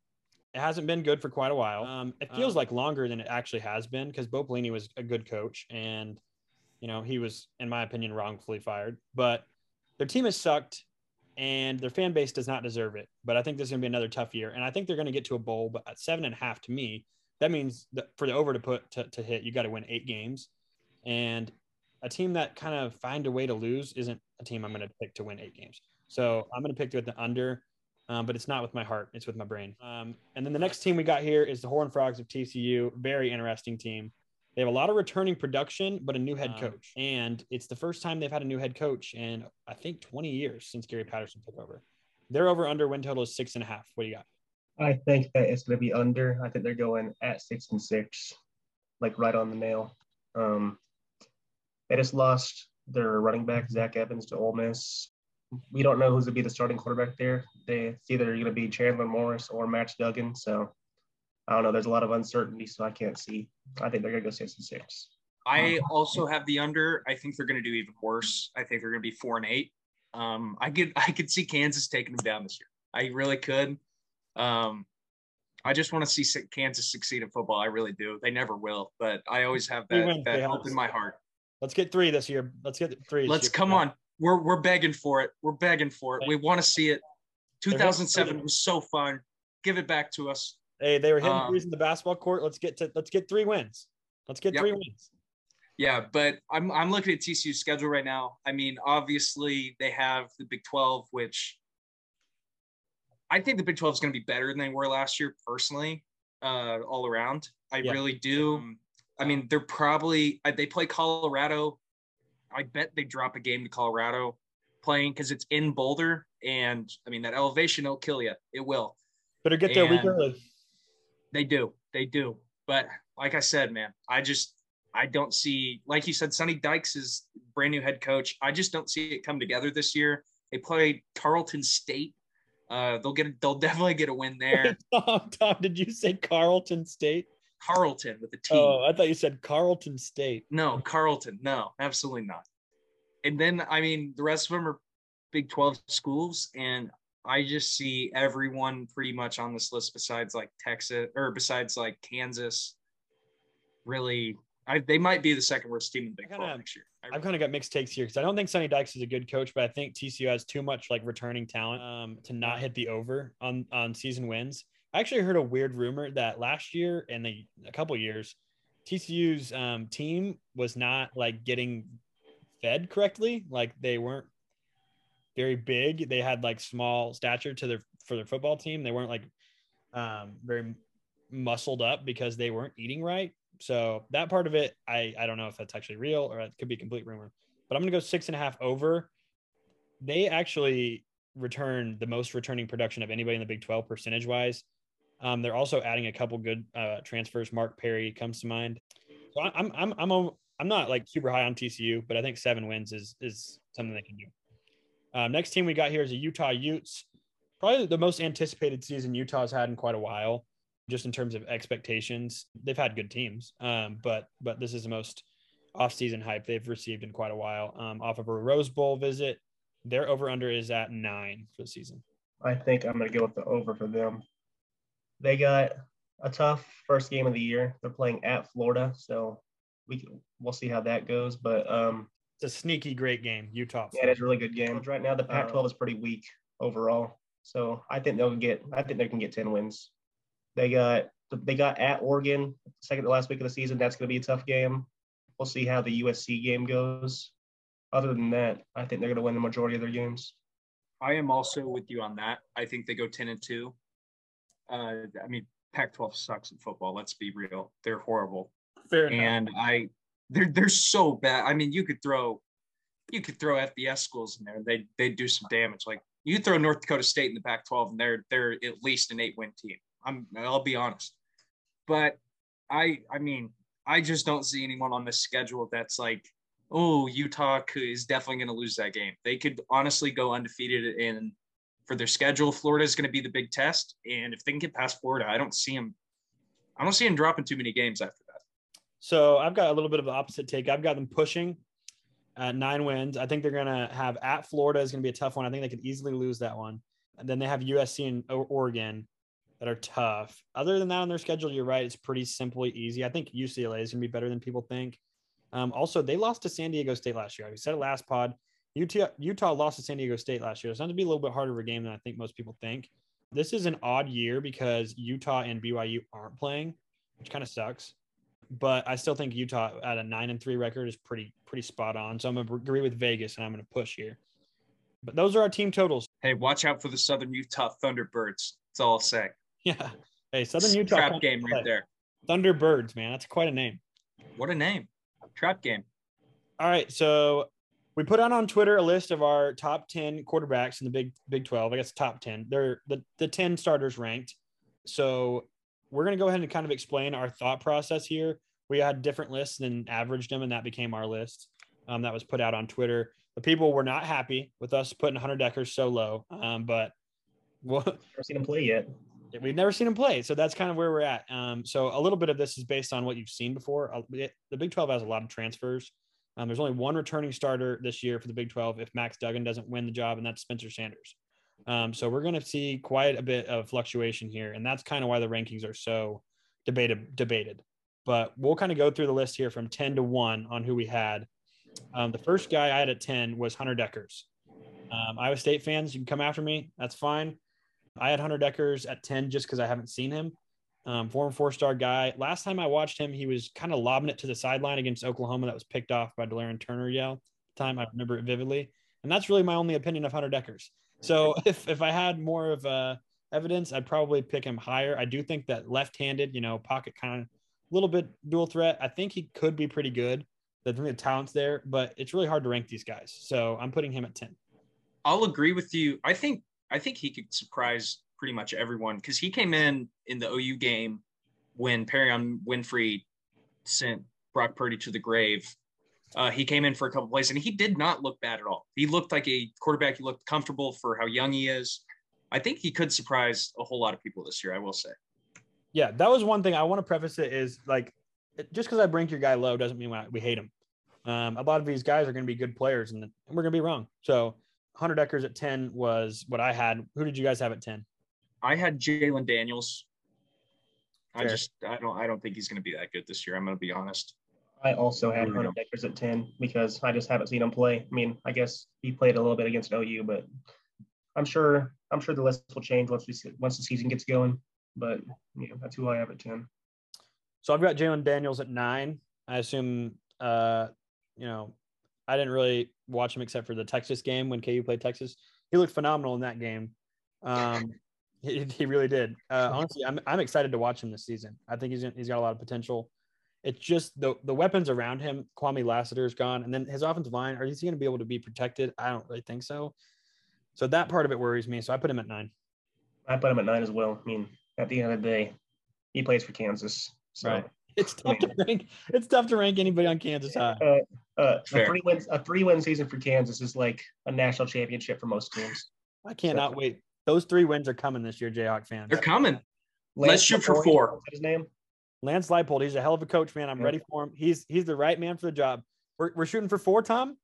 It hasn't been good for quite a while. Um, it feels like longer than it actually has been because Bo Pelini was a good coach, and you know he was, in my opinion, wrongfully fired. But their team has sucked and their fan base does not deserve it. But I think this is going to be another tough year, and I think they're going to get to a bowl. But at seven and a half, to me, that means that for the over to put to, to hit, you got to win eight games, and a team that kind of find a way to lose isn't a team I'm going to pick to win eight games. So I'm going to pick with the under, um, but it's not with my heart; it's with my brain. Um, and then the next team we got here is the Horn Frogs of TCU. Very interesting team. They have a lot of returning production, but a new head coach. And it's the first time they've had a new head coach in, I think, 20 years since Gary Patterson took over. Their over under win total is six and a half. What do you got? I think that it's going to be under. I think they're going at six and six, like right on the nail. Um, they just lost their running back, Zach Evans, to Ole Miss. We don't know who's going to be the starting quarterback there. They, it's either going to be Chandler Morris or Max Duggan. So I don't know. There's a lot of uncertainty, so I can't see. I think they're going to go six and six. I also have the under. I think they're going to do even worse. I think they're going to be four and eight. Um, I could I could see Kansas taking them down this year. I really could. Um, I just want to see Kansas succeed in football. I really do. They never will, but I always have that, that hope in my heart. Let's get three this year. Let's get three. Let's come on. We're we're begging for it. We're begging for it. We want to see it. 2007 was so fun. Give it back to us. Hey, they were hitting um, threes in the basketball court. Let's get to let's get three wins. Let's get yep. three wins. Yeah, but I'm I'm looking at TCU's schedule right now. I mean, obviously they have the Big 12, which I think the Big 12 is going to be better than they were last year, personally, uh, all around. I yeah. really do. I mean, they're probably uh, they play Colorado. I bet they drop a game to Colorado playing because it's in Boulder, and I mean that elevation will kill you. It will. Better get there and, week early. They do. They do. But like I said, man, I just I don't see like you said, Sonny Dykes is brand new head coach. I just don't see it come together this year. They play Tarleton State. Uh, they'll get they'll definitely get a win there. Tom, Tom, did you say Carlton State? Carlton with a T. Oh, I thought you said Carlton State. No, Carlton. No, absolutely not. And then I mean the rest of them are Big 12 schools, and I just see everyone pretty much on this list besides like Texas or besides like Kansas. Really, I, they might be the second worst team in the Big kinda, 12 next year. I've kind of got mixed takes here because I don't think Sonny Dykes is a good coach, but I think TCU has too much like returning talent um, to not hit the over on on season wins. I actually heard a weird rumor that last year and the a couple years, TCU's um, team was not like getting fed correctly. Like they weren't very big. They had like small stature to their for their football team. They weren't like um, very muscled up because they weren't eating right. So that part of it, I I don't know if that's actually real or it could be complete rumor. But I'm gonna go six and a half over. They actually return the most returning production of anybody in the Big 12 percentage wise. Um, they're also adding a couple good uh, transfers. Mark Perry comes to mind. So I'm I'm I'm I'm, I'm not like super high on TCU, but I think seven wins is is something they can do. Um, next team we got here is the Utah Utes. Probably the most anticipated season Utah's had in quite a while, just in terms of expectations. They've had good teams, um, but but this is the most off-season hype they've received in quite a while. Um, off of a Rose Bowl visit, their over/under is at nine for the season. I think I'm going to go with the over for them. They got a tough first game of the year. They're playing at Florida, so we can, we'll see how that goes. But um, it's a sneaky great game. Utah. Yeah, it's a really good game. Right now, the Pac-12 uh, is pretty weak overall, so I think they'll get. I think they can get ten wins. They got they got at Oregon second to last week of the season. That's going to be a tough game. We'll see how the USC game goes. Other than that, I think they're going to win the majority of their games. I am also with you on that. I think they go ten and two. Uh, I mean, Pac-12 sucks in football. Let's be real; they're horrible. Fair and enough. I they're they're so bad. I mean, you could throw you could throw FBS schools in there. They they do some damage. Like you throw North Dakota State in the Pac-12, and they're they're at least an eight-win team. I'm I'll be honest, but I I mean I just don't see anyone on the schedule that's like, oh, Utah is definitely going to lose that game. They could honestly go undefeated in for their schedule. Florida is going to be the big test, and if they can get past Florida, I don't see them. I don't see them dropping too many games after that. so I've got a little bit of the opposite take. I've got them pushing at nine wins. I think they're going to have at Florida is going to be a tough one. I think they could easily lose that one. And then they have USC and Oregon that are tough. Other than that on their schedule, you're right. It's pretty simply easy. I think UCLA is going to be better than people think. Um, also, they lost to San Diego State last year. We said it last pod. Utah Utah lost to San Diego State last year. It's going to be a little bit harder of a game than I think most people think. This is an odd year because Utah and BYU aren't playing, which kind of sucks. But I still think Utah at a nine and three record is pretty pretty spot on. So I'm gonna agree with Vegas and I'm gonna push here. But those are our team totals. Hey, watch out for the Southern Utah Thunderbirds. That's all I'll say. Yeah. Hey, Southern Utah trap game right there. Thunderbirds, man. That's quite a name. What a name. Trap game. All right. So we put out on Twitter a list of our top 10 quarterbacks in the Big Big 12. I guess top 10. They're the, the 10 starters ranked. So we're going to go ahead and kind of explain our thought process here. We had different lists and averaged them, and that became our list um, that was put out on Twitter. The people were not happy with us putting Hunter Dekkers so low, um, but we'll, never seen him play yet. We've never seen him play, so that's kind of where we're at. Um, so a little bit of this is based on what you've seen before. Uh, the Big 12 has a lot of transfers. Um, there's only one returning starter this year for the Big 12 if Max Duggan doesn't win the job, and that's Spencer Sanders. Um, so we're going to see quite a bit of fluctuation here, and that's kind of why the rankings are so debated. Debated, but we'll kind of go through the list here from 10 to one on who we had. Um, the first guy I had at 10 was Hunter Dekkers. Um, Iowa State fans, you can come after me. That's fine. I had Hunter Dekkers at 10 just because I haven't seen him. Um, former four star guy. Last time I watched him, he was kind of lobbing it to the sideline against Oklahoma that was picked off by Delarrin Turner Yell. Time I remember it vividly. And that's really my only opinion of Hunter Dekkers. So if, if I had more of uh, evidence, I'd probably pick him higher. I do think that left handed, you know, pocket kind of a little bit dual threat. I think he could be pretty good. The, the talent's there, but it's really hard to rank these guys. So I'm putting him at 10. I'll agree with you. I think I think he could surprise pretty much everyone because he came in in the OU game when Perrion Winfrey sent Brock Purdy to the grave. Uh, he came in for a couple plays and he did not look bad at all. He looked like a quarterback. He looked comfortable for how young he is. I think he could surprise a whole lot of people this year. I will say. Yeah, that was one thing I want to preface it is like just because I rank your guy low doesn't mean we hate him. Um, a lot of these guys are going to be good players, and we're going to be wrong. So Hunter Dekkers at 10 was what I had. Who did you guys have at 10? I had Jalon Daniels. Fair. I just I don't I don't think he's going to be that good this year. I'm going to be honest. I also had Hunter Dekkers at 10 because I just haven't seen him play. I mean, I guess he played a little bit against OU, but I'm sure I'm sure the list will change once we see, once the season gets going. But yeah, that's who I have at 10. So I've got Jalon Daniels at nine. I assume uh, you know, I didn't really watch him except for the Texas game when KU played Texas. He looked phenomenal in that game. Um, he, he, really did. Uh, honestly, I'm I'm excited to watch him this season. I think he's he's got a lot of potential. It's just the the weapons around him. Kwamie Lassiter is gone, and then his offensive line. Are he going to be able to be protected? I don't really think so. So that part of it worries me. So I put him at nine. I put him at nine as well. I mean, at the end of the day, he plays for Kansas. So. Right. It's tough to rank. It's tough to rank anybody on Kansas high. Uh, uh, a three wins, a three win season for Kansas is like a national championship for most teams. I cannot so. wait. Those three wins are coming this year, Jayhawk fans. They're coming. Lance Let's shoot for four. his name? Lance Leipold. He's a hell of a coach, man. I'm yeah. ready for him. He's he's the right man for the job. We're, we're shooting for four, Tom.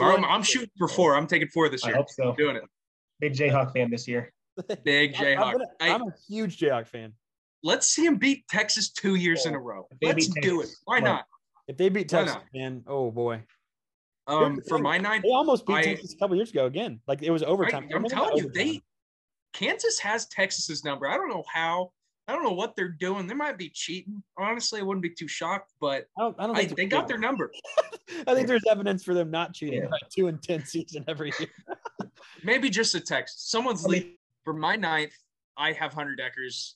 I'm, I'm, shooting for four. I'm taking four this year. I hope so. I'm doing it. Big Jayhawk fan this year. Big Jayhawk. I'm, I'm a huge Jayhawk fan. Let's see him beat Texas two years in a row. Let's do it. Why not? If they beat Texas, man, oh boy. Um, for my nine, they almost beat I, Texas a couple years ago again. Like it was overtime. I, am telling you, they Kansas has Texas's number. I don't know how. I don't know what they're doing. They might be cheating. Honestly, I wouldn't be too shocked, but I don't, I don't I, they got their number. I think there's evidence for them not cheating yeah. by two and ten season every year. Maybe just a text. Someone's leaving for my ninth. I have Hunter Dekkers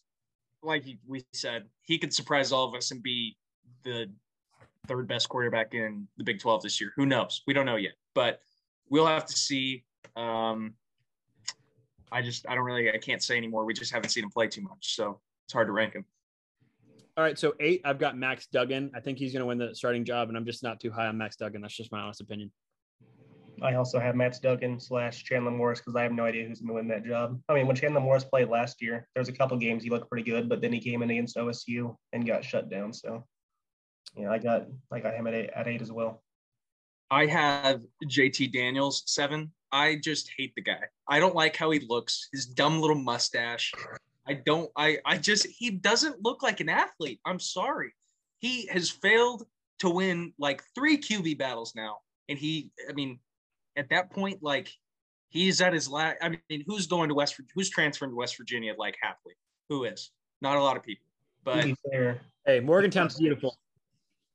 like we said, he could surprise all of us and be the third best quarterback in the Big 12 this year. Who knows? We don't know yet, but we'll have to see. Um, I just, I don't really, I can't say anymore. We just haven't seen him play too much. So it's hard to rank him. All right. So eight, I've got Max Duggan. I think he's going to win the starting job, and I'm just not too high on Max Duggan. That's just my honest opinion. I also have Max Duggan slash Chandler Morris because I have no idea who's going to win that job. I mean, when Chandler Morris played last year, there was a couple games he looked pretty good, but then he came in against OSU and got shut down. So, yeah, I got I got him at eight, at eight as well. I have JT Daniels seven. I just hate the guy. I don't like how he looks. His dumb little mustache. I don't. I I just he doesn't look like an athlete. I'm sorry. He has failed to win like three QB battles now, and he. I mean, at that point, like he's at his last. I mean, who's going to West? Who's transferring to West Virginia like happily? Who is? Not a lot of people. But To be fair, Hey, Morgantown's beautiful.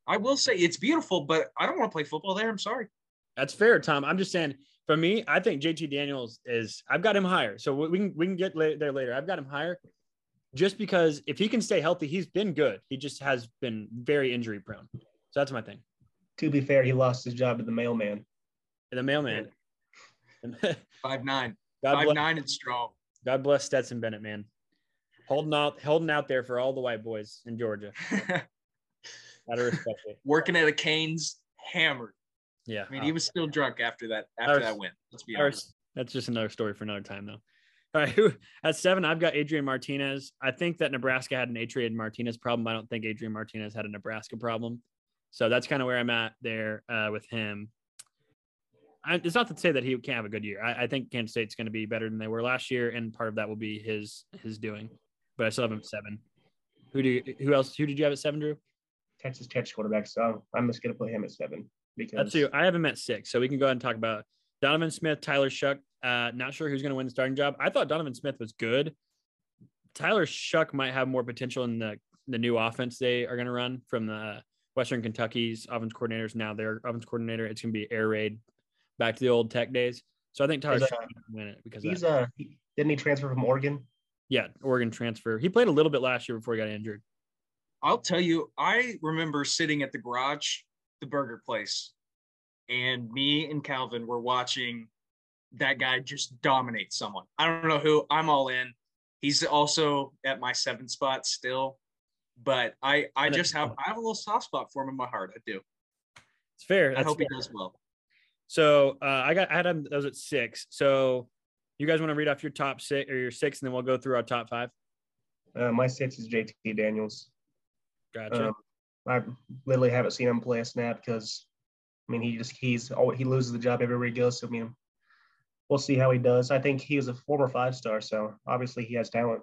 I will say it's beautiful, but I don't want to play football there. I'm sorry. That's fair, Tom. I'm just saying. For me, I think JT Daniels is. I've got him higher, so we can we can get la- there later. I've got him higher, just because if he can stay healthy, he's been good. He just has been very injury prone. So that's my thing. to be fair, he lost his job to the mailman. And the mailman. Five nine. God Five bless, nine and strong. God bless Stetson Bennett, man. Holding out, holding out there for all the white boys in Georgia. Gotta respect it. Working at a Canes, hammered. Yeah. I mean, he was still drunk after that after Ours- that win. Let's be Ours- honest. That's just another story for another time, though. All right, who at seven? I've got Adrian Martinez. I think that Nebraska had an Adrian Martinez problem. I don't think Adrian Martinez had a Nebraska problem. So that's kind of where I'm at there uh, with him. I, it's not to say that he can't have a good year. I, I think Kansas State's going to be better than they were last year, and part of that will be his his doing. But I still have him at seven. Who do you, who else? Who did you have at seven, Drew? Texas Tech quarterback. So I'm just gonna put him at seven because That's who I haven't met six. So we can go ahead and talk about Donovan Smith, Tyler Shough. Uh, not sure who's going to win the starting job. I thought Donovan Smith was good. Tyler Shough might have more potential in the the new offense they are going to run from the Western Kentucky's offense coordinators. Now their offense coordinator, it's going to be air raid, back to the old Tech days. So I think Tyler He's, uh, Shough can win it because he's that. uh he, didn't he transfer from Oregon? yeah, Oregon transfer. He played a little bit last year before he got injured. I'll tell you, I remember sitting at the garage, the burger place, and me and Calvin were watching that guy just dominate someone. I don't know who. I'm all in. He's also at my seven spot still, but I I just have I have a little soft spot for him in my heart. I do. It's fair. I That's hope fair. he does well. So uh, I got I had him those at six. So you guys want to read off your top six or your six, and then we'll go through our top five. Uh, my six is JT Daniels. Gotcha. Um, I literally haven't seen him play a snap because, I mean, he just he's oh he loses the job everywhere he goes. So I mean, we'll see how he does. I think he was a former five star, so obviously he has talent.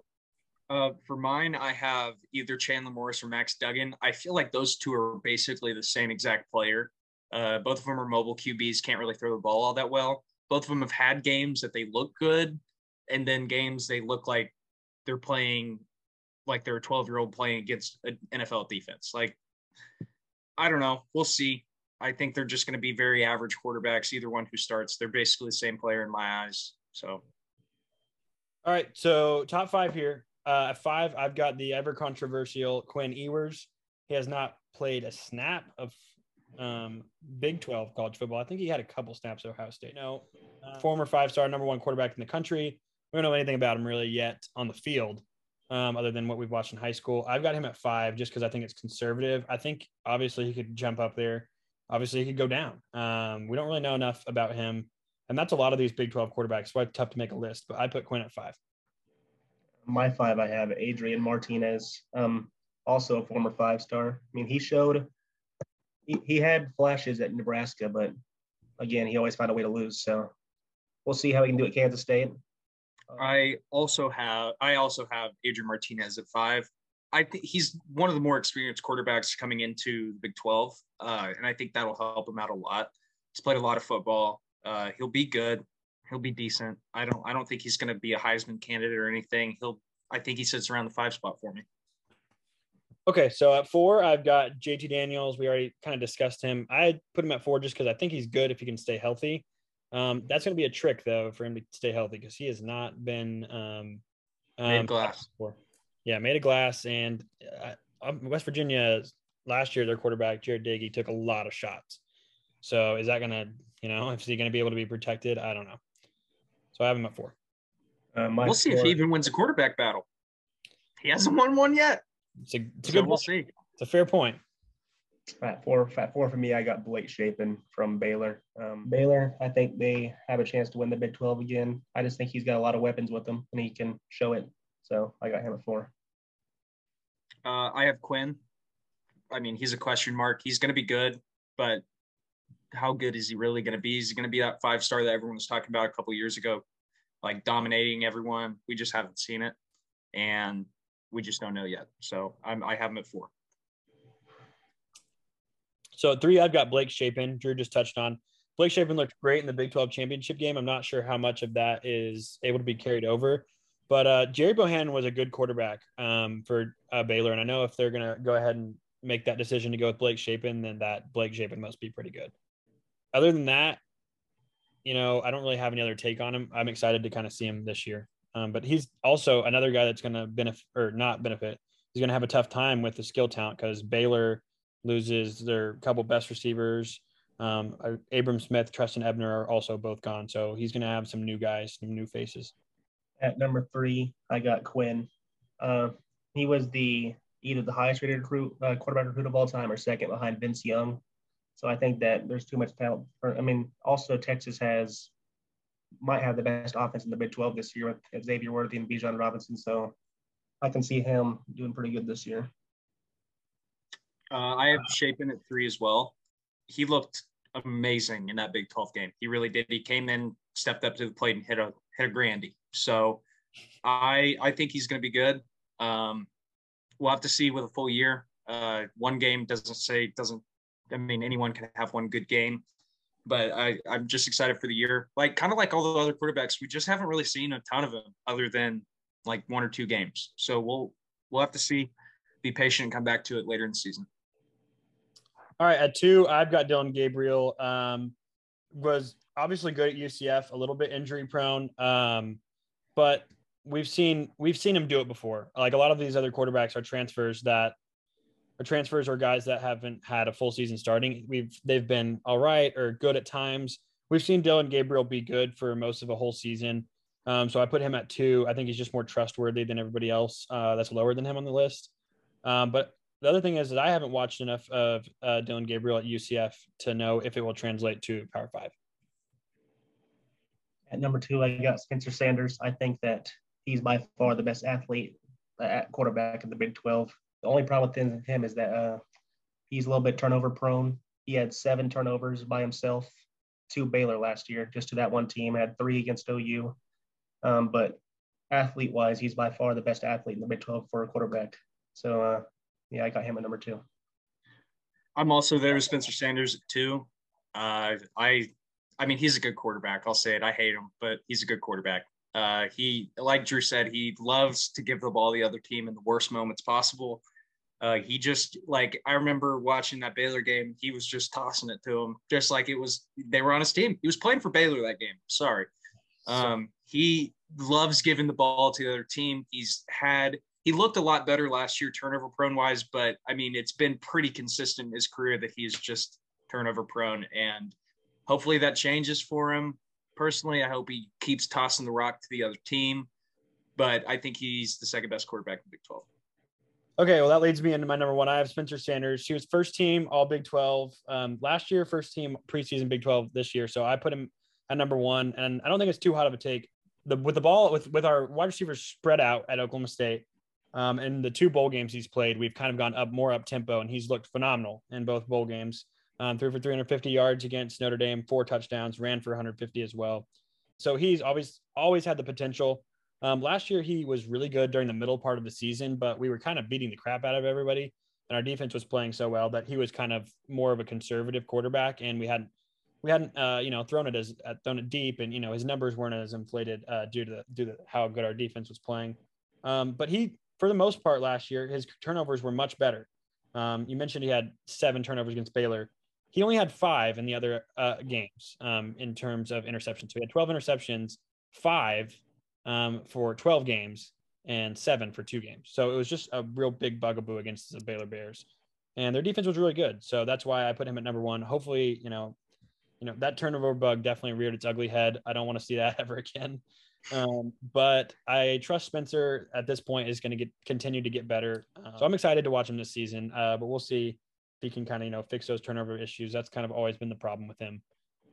Uh, for mine, I have either Chandler Morris or Max Duggan. I feel like those two are basically the same exact player. Uh, both of them are mobile QBs, can't really throw the ball all that well. Both of them have had games that they look good, and then games they look like they're playing like they're a 12 year old playing against an NFL defense. Like, I don't know. We'll see. I think they're just going to be very average quarterbacks. Either one who starts, they're basically the same player in my eyes. So All right, so top five here. Uh, at five, I've got the ever controversial Quinn Ewers. He has not played a snap of um, Big 12 college football. I think he had a couple snaps at Ohio State. No, uh, former five star, number one quarterback in the country. We don't know anything about him really yet on the field, um, other than what we've watched in high school. I've got him at five just because I think it's conservative. I think obviously he could jump up there. Obviously, he could go down. Um, we don't really know enough about him. And that's a lot of these Big 12 quarterbacks. So it's tough to make a list, but I put Quinn at five. My five, I have Adrian Martinez, um, also a former five star. I mean, he showed he, he had flashes at Nebraska, but again, he always found a way to lose. So we'll see how he can do at Kansas State. I also have I also have Adrian Martinez at five. I think he's one of the more experienced quarterbacks coming into the Big 12, uh, and I think that'll help him out a lot. He's played a lot of football. Uh, he'll be good. He'll be decent. I don't I don't think he's going to be a Heisman candidate or anything. He'll I think he sits around the five spot for me. Okay, so at four, I've got JT Daniels. We already kind of discussed him. I put him at four just because I think he's good if he can stay healthy. Um, that's going to be a trick though for him to stay healthy because he has not been um, Made um, glass. before. Yeah, made of glass. And uh, um, West Virginia last year, their quarterback Jarret Doege took a lot of shots. So is that going to, you know, is he going to be able to be protected? I don't know. So I have him at four. Uh, my we'll see if he even wins a quarterback battle. He hasn't won one yet. It's a, it's a So good. we'll point. see. It's a fair point. At four, at four for me, I got Blake Shapen from Baylor. Um, Baylor, I think they have a chance to win the Big 12 again. I just think he's got a lot of weapons with him and he can show it. So I got him at four. Uh, I have Quinn. I mean, he's a question mark. He's going to be good, but how good is he really going to be? Is he going to be that five star that everyone was talking about a couple years ago, like dominating everyone? We just haven't seen it, and we just don't know yet. So I'm, I have him at four. So at three, I've got Blake Shapen. Drew just touched on. Blake Shapen looked great in the Big 12 championship game. I'm not sure how much of that is able to be carried over. But uh, Jerry Bohan was a good quarterback um, for uh, Baylor. And I know if they're going to go ahead and make that decision to go with Blake Shapen, then that Blake Shapen must be pretty good. Other than that, you know, I don't really have any other take on him. I'm excited to kind of see him this year. Um, but he's also another guy that's going to benefit or not benefit. He's going to have a tough time with the skill talent because Baylor loses their couple best receivers. Um, uh, Abram Smith, Trestan Ebner are also both gone. So he's going to have some new guys, some new faces. At number three, I got Quinn. Uh, he was the either the highest rated recruit, uh, quarterback recruit of all time or second behind Vince Young. So I think that there's too much talent. For, I mean, also Texas has might have the best offense in the Big 12 this year with Xavier Worthy and Bijan Robinson. So I can see him doing pretty good this year. Uh, I have Shapen at three as well. He looked amazing in that Big 12 game. He really did. He came in, stepped up to the plate, and hit a hit a grandy. So I I think he's going to be good. Um, we'll have to see with a full year. Uh, one game doesn't say doesn't. I mean, anyone can have one good game, but I I'm just excited for the year. Like kind of like all the other quarterbacks, we just haven't really seen a ton of them other than like one or two games. So we'll we'll have to see. Be patient and come back to it later in the season. All right, at two, I've got Dillon Gabriel. Um, was obviously good at UCF, a little bit injury prone, um, but we've seen we've seen him do it before. Like a lot of these other quarterbacks are transfers that are transfers or guys that haven't had a full season starting. We've they've been all right or good at times. We've seen Dillon Gabriel be good for most of a whole season. Um, so I put him at two. I think he's just more trustworthy than everybody else uh, that's lower than him on the list. Um, but the other thing is that I haven't watched enough of uh, Dillon Gabriel at UCF to know if it will translate to Power Five. At number two, I got Spencer Sanders. I think that he's by far the best athlete uh, at quarterback in the Big 12. The only problem with him is that uh, he's a little bit turnover prone. He had seven turnovers by himself to Baylor last year, just to that one team. Had three against OU. Um, but athlete wise, he's by far the best athlete in the Big 12 for a quarterback. So uh, yeah, I got him at number two. I'm also there with Spencer Sanders at two. Uh, I, I mean, he's a good quarterback. I'll say it. I hate him, but he's a good quarterback. Uh, he, like Drew said, he loves to give the ball the other team in the worst moments possible. Uh, he just like I remember watching that Baylor game. He was just tossing it to him, just like it was they were on his team. He was playing for Baylor that game. Sorry. Um, he loves giving the ball to the other team. He's had he looked a lot better last year, turnover prone wise, but I mean, it's been pretty consistent in his career that he's just turnover prone. And hopefully that changes for him. Personally, I hope he keeps tossing the rock to the other team, but I think he's the second best quarterback in Big 12. Okay, well, that leads me into my number one. I have Spencer Sanders. He was first team All Big 12 um, last year, first team preseason Big 12 this year. So I put him at number one, and I don't think it's too hot of a take. The, with the ball, with with our wide receivers spread out at Oklahoma State, um, and the two bowl games he's played, we've kind of gone up more up tempo, and he's looked phenomenal in both bowl games. Um, threw for 350 yards against Notre Dame, four touchdowns, ran for 150 as well. So he's always always had the potential. Um, last year he was really good during the middle part of the season, but we were kind of beating the crap out of everybody, and our defense was playing so well that he was kind of more of a conservative quarterback, and we hadn't we hadn't uh, you know thrown it as uh, thrown it deep, and you know his numbers weren't as inflated uh, due to due to how good our defense was playing. Um, but he for the most part last year, his turnovers were much better. Um, you mentioned he had seven turnovers against Baylor. He only had five in the other uh, games um, in terms of interceptions. So he had 12 interceptions, five um, for 12 games, and seven for two games. So it was just a real big bugaboo against the Baylor Bears. And their defense was really good. So that's why I put him at number one. Hopefully, you know, you know, that turnover bug definitely reared its ugly head. I don't want to see that ever again. Um, but I trust Spencer at this point is going to get continue to get better. Uh, so I'm excited to watch him this season. Uh, but we'll see if he can kind of you know fix those turnover issues. That's kind of always been the problem with him.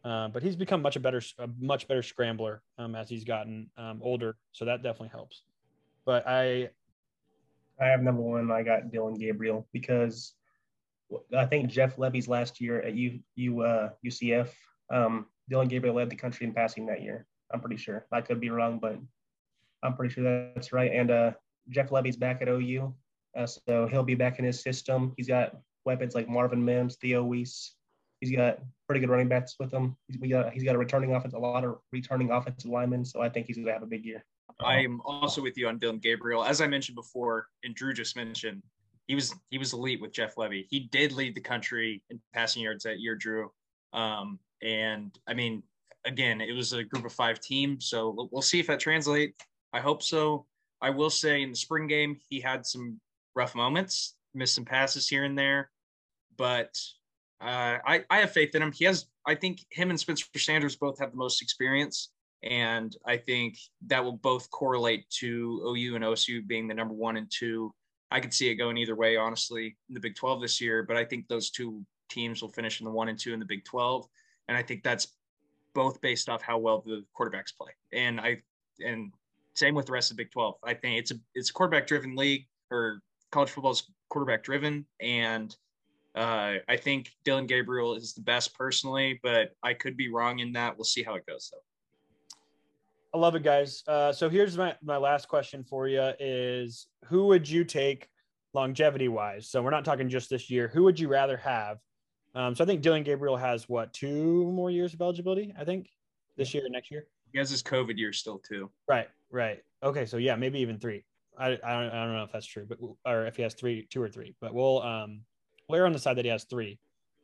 Uh, but he's become much a better, a much better scrambler um, as he's gotten um, older. So that definitely helps. But I, I have number one. I got Dillon Gabriel because I think Jeff Lebby's last year at U, U uh, UCF. Um, Dillon Gabriel led the country in passing that year. I'm pretty sure. I could be wrong, but I'm pretty sure that's right. And uh, Jeff Lebby's back at OU, uh, so he'll be back in his system. He's got weapons like Marvin Mims, Theo Wease. He's got pretty good running backs with him. He's, got, he's got a returning offense, a lot of returning offensive linemen. So I think he's going to have a big year. I'm also with you on Dillon Gabriel. As I mentioned before, and Drew just mentioned, he was he was elite with Jeff Lebby. He did lead the country in passing yards that year, Drew. Um, and I mean, again, it was a group of five team, so we'll see if that translates. I hope so. I will say in the spring game, he had some rough moments, missed some passes here and there, but uh, I, I have faith in him. He has, I think, him and Spencer Sanders both have the most experience, and I think that will both correlate to OU and OSU being the number one and two. I could see it going either way, honestly, in the Big 12 this year, but I think those two teams will finish in the one and two in the Big 12. And I think that's both based off how well the quarterbacks play. And I and same with the rest of the Big 12. I think it's a it's a quarterback driven league or college football is quarterback driven. And uh, I think Dillon Gabriel is the best personally, but I could be wrong in that. We'll see how it goes though. I love it, guys. Uh, so here's my, my last question for you is who would you take longevity wise? So we're not talking just this year. Who would you rather have? Um, so I think Dillon Gabriel has what, two more years of eligibility, I think this year next year. He has his COVID year still too. Right. Right. Okay. So yeah, maybe even three. I, I don't, I don't know if that's true, but, or if he has three, two or three, but we'll, um, we'll on the side that he has three,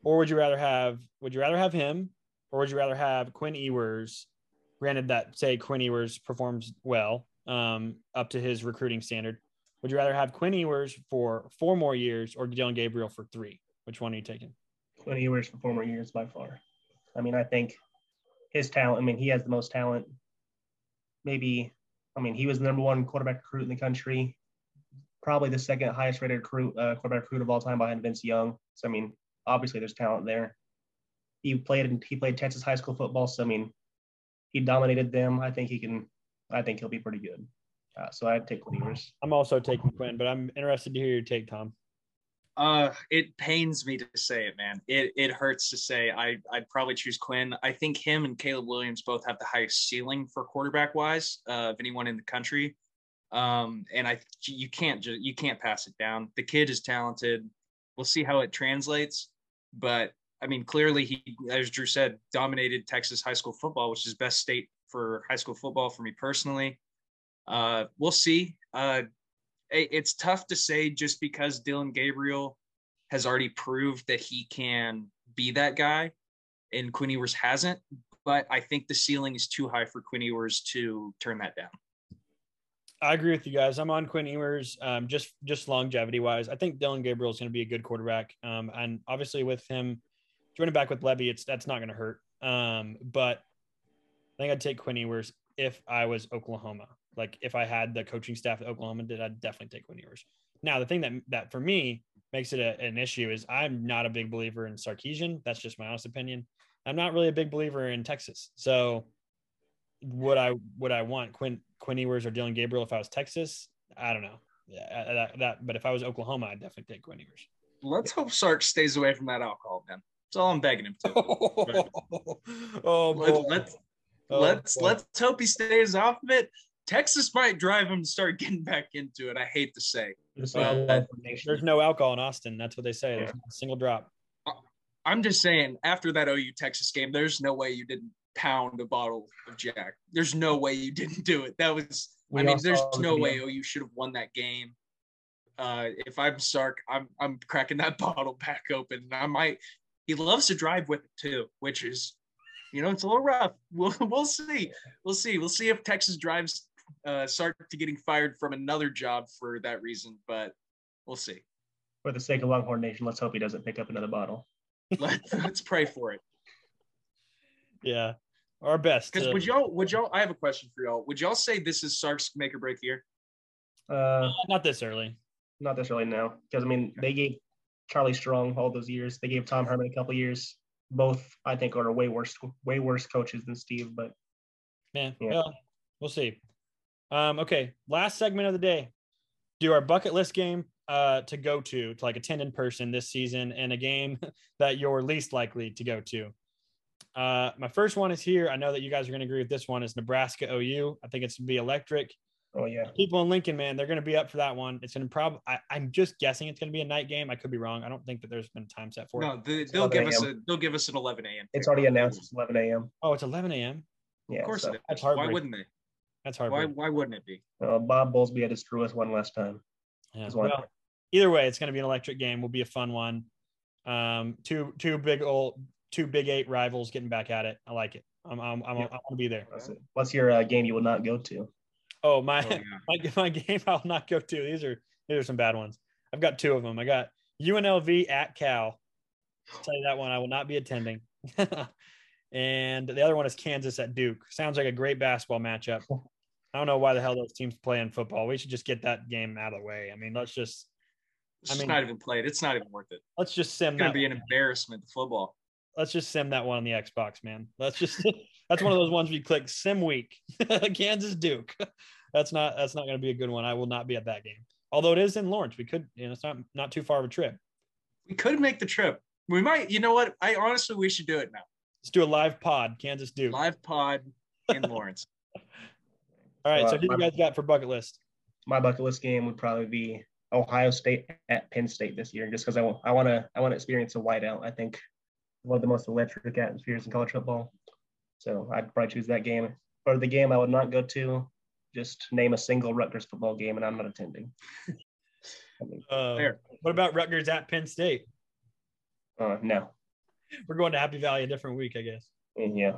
or would you rather have, would you rather have him or would you rather have Quinn Ewers granted that say Quinn Ewers performs well um, up to his recruiting standard, would you rather have Quinn Ewers for four more years or Dillon Gabriel for three? Which one are you taking? Quinn Ewers for four more years by far. I mean, I think his talent. I mean, he has the most talent. Maybe, I mean, he was the number one quarterback recruit in the country. Probably the second highest rated recruit, uh, quarterback recruit of all time behind Vince Young. So I mean, obviously there's talent there. He played he played Texas high school football. So I mean, he dominated them. I think he can. I think he'll be pretty good. Uh, so I'd take Quinn Ewers. I'm also taking Quinn, but I'm interested to hear your take, Tom. Uh, it pains me to say it, man. It it hurts to say. I I'd probably choose Quinn. I think him and Caleb Williams both have the highest ceiling for quarterback wise uh, of anyone in the country. Um, and I you can't just you can't pass it down. The kid is talented. We'll see how it translates, but I mean, clearly he, as Drew said, dominated Texas high school football, which is best state for high school football for me personally. Uh, we'll see. Uh, it's tough to say just because Dillon Gabriel has already proved that he can be that guy, and Quinn Ewers hasn't. But I think the ceiling is too high for Quinn Ewers to turn that down. I agree with you guys. I'm on Quinn Ewers, um, just just longevity wise. I think Dillon Gabriel is going to be a good quarterback, um, and obviously with him joining back with Lebby, it's that's not going to hurt. Um, but I think I'd take Quinn Ewers if I was Oklahoma. Like if I had the coaching staff that Oklahoma did, I'd definitely take Quinn Ewers. Now the thing that that for me makes it a, an issue is I'm not a big believer in Sarkisian. That's just my honest opinion. I'm not really a big believer in Texas. So would I would I want Quinn Quinn Ewers or Dillon Gabriel if I was Texas? I don't know. Yeah, uh, that, that but if I was Oklahoma, I'd definitely take Quinn Ewers. Let's hope Sark stays away from that alcohol, man. That's all I'm begging him to. oh, Let, let's oh, let's boy. let's hope he stays off of it. Texas might drive him to start getting back into it. I hate to say. There's, no, there's no alcohol in Austin. That's what they say. There's a single drop. I'm just saying, after that OU Texas game, there's no way you didn't pound a bottle of Jack. There's no way you didn't do it. That was, we I mean, there's no way OU should have won that game. Uh, if I'm Sark, I'm I'm cracking that bottle back open. I might he loves to drive with it too, which is, you know, it's a little rough. We'll we'll see. We'll see. We'll see if Texas drives uh, Sark to getting fired from another job for that reason, but we'll see. For the sake of Longhorn Nation, let's hope he doesn't pick up another bottle. let's, let's pray for it. Yeah, our best. Because would y'all would y'all? I have a question for y'all. Would y'all say this is Sark's make or break year? Uh, not this early. Not this early, now, Because I mean, they gave Charlie Strong all those years. They gave Tom Herman a couple years. Both, I think, are way worse, way worse coaches than Steve. But man, yeah, well, we'll see. Um, okay, last segment of the day. Do our bucket list game uh, to go to, to like attend in person this season, and a game that you're least likely to go to. Uh, my first one is here. I know that you guys are going to agree with this one. Is Nebraska OU? I think it's going to be electric. Oh yeah. People in Lincoln, man, they're going to be up for that one. It's going to probably. I'm just guessing it's going to be a night game. I could be wrong. I don't think that there's been a time set for No, it. they, they'll give us a they'll give us an 11 a.m. It's already announced. It's 11 a.m. Oh, it's 11 a.m. Yeah. Of course so, it is. That's Why wouldn't they? That's Why hard. why wouldn't it be? uh, Bob Bowlesby had to screw us one last time. Yeah. One. Well, either way, it's going to be an electric game. Will be a fun one. Um, two two big old two big eight rivals getting back at it. I like it. I'm I'm, I'm, Yeah. I want to be there. What's, what's your uh, game you will not go to? Oh my, Oh, yeah. my my game I'll not go to. These are these are some bad ones. I've got two of them. I got UNLV at Cal. I'll tell you that one I will not be attending. and the other one is Kansas at Duke. Sounds like a great basketball matchup. I don't know why the hell those teams play in football. We should just get that game out of the way. I mean, let's just It's I mean- not even played. It's not even worth it. let's just sim It's gonna be an embarrassment to football. let's just sim that one on the Xbox, man. Let's just that's one of those ones where you click sim week, Kansas Duke. That's not that's not going to be a good one. I will not be at that game. Although it is in Lawrence, we could you know it's not not too far of a trip. We could make the trip. We might. You know what? I honestly we should do it now. Let's do a live pod, Kansas Duke. Live pod in Lawrence. All right, so who you guys got for bucket list? My bucket list game would probably be Ohio State at Penn State this year, just because I want I want to I want to experience a whiteout. I think one of the most electric atmospheres in college football. So I'd probably choose that game. Or the game I would not go to, just name a single Rutgers football game, and I'm not attending. I mean, Uh, what about Rutgers at Penn State? uh, no, We're going to Happy Valley a different week, I guess. yeah,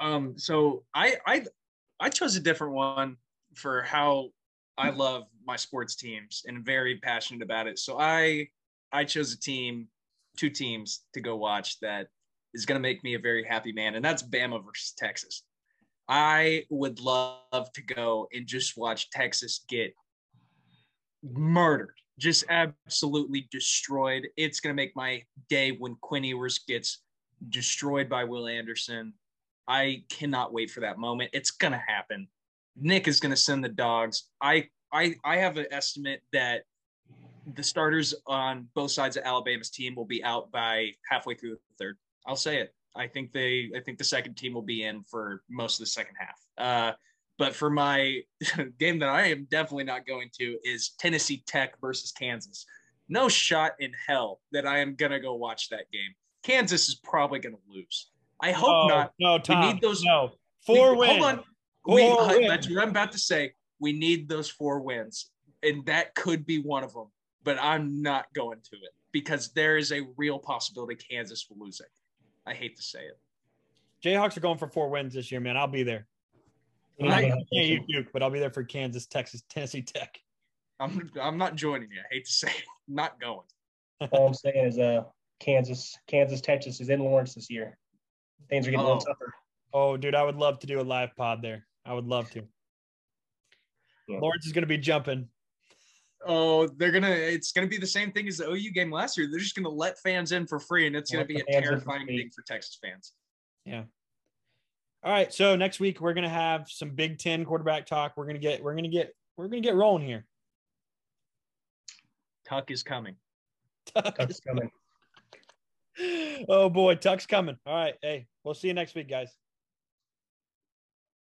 Um, so I I I chose a different one for how I love my sports teams and very passionate about it. So I I chose a team, two teams to go watch that is going to make me a very happy man, and that's Bama versus Texas. I would love to go and just watch Texas get murdered, just absolutely destroyed. It's going to make my day when Quinn Ewers gets destroyed by Will Anderson. I cannot wait for that moment. It's gonna happen. Nick is gonna send the dogs. I I I have an estimate that the starters on both sides of Alabama's team will be out by halfway through the third. I'll say it. I think they I think the second team will be in for most of the second half. Uh, but for my game that I am definitely not going to is Tennessee Tech versus Kansas. No shot in hell that I am gonna go watch that game. Kansas is probably gonna lose. I hope no, not. No, Tom. need those- No, four We- wins. Hold on. We, Four uh, wins. that's what I'm about to say. We need those four wins, and that could be one of them. But I'm not going to it because there is a real possibility Kansas will lose it. I hate to say it. Jayhawks are going for four wins this year, man. I'll be there. I yeah, can't eat Duke, but I'll be there for Kansas, Texas, Tennessee Tech. I'm I'm not joining you. I hate to say it. Not going. all I'm saying is uh, Kansas, Kansas, Texas is in Lawrence this year. Things are getting a little Oh. tougher. Oh, dude, I would love to do a live pod there. I would love to. Yeah. Lawrence is going to be jumping. Oh, they're gonna. It's gonna be the same thing as the OU game last year. They're just gonna let fans in for free, and it's gonna Let be a fans for terrifying free. thing for Texas fans. Yeah. All right. So next week we're gonna have some Big Ten quarterback talk. We're gonna get. We're gonna get. We're gonna get rolling here. Tuck is coming. Tuck is coming. oh boy, Tuck's coming. All right. Hey, we'll see you next week, guys.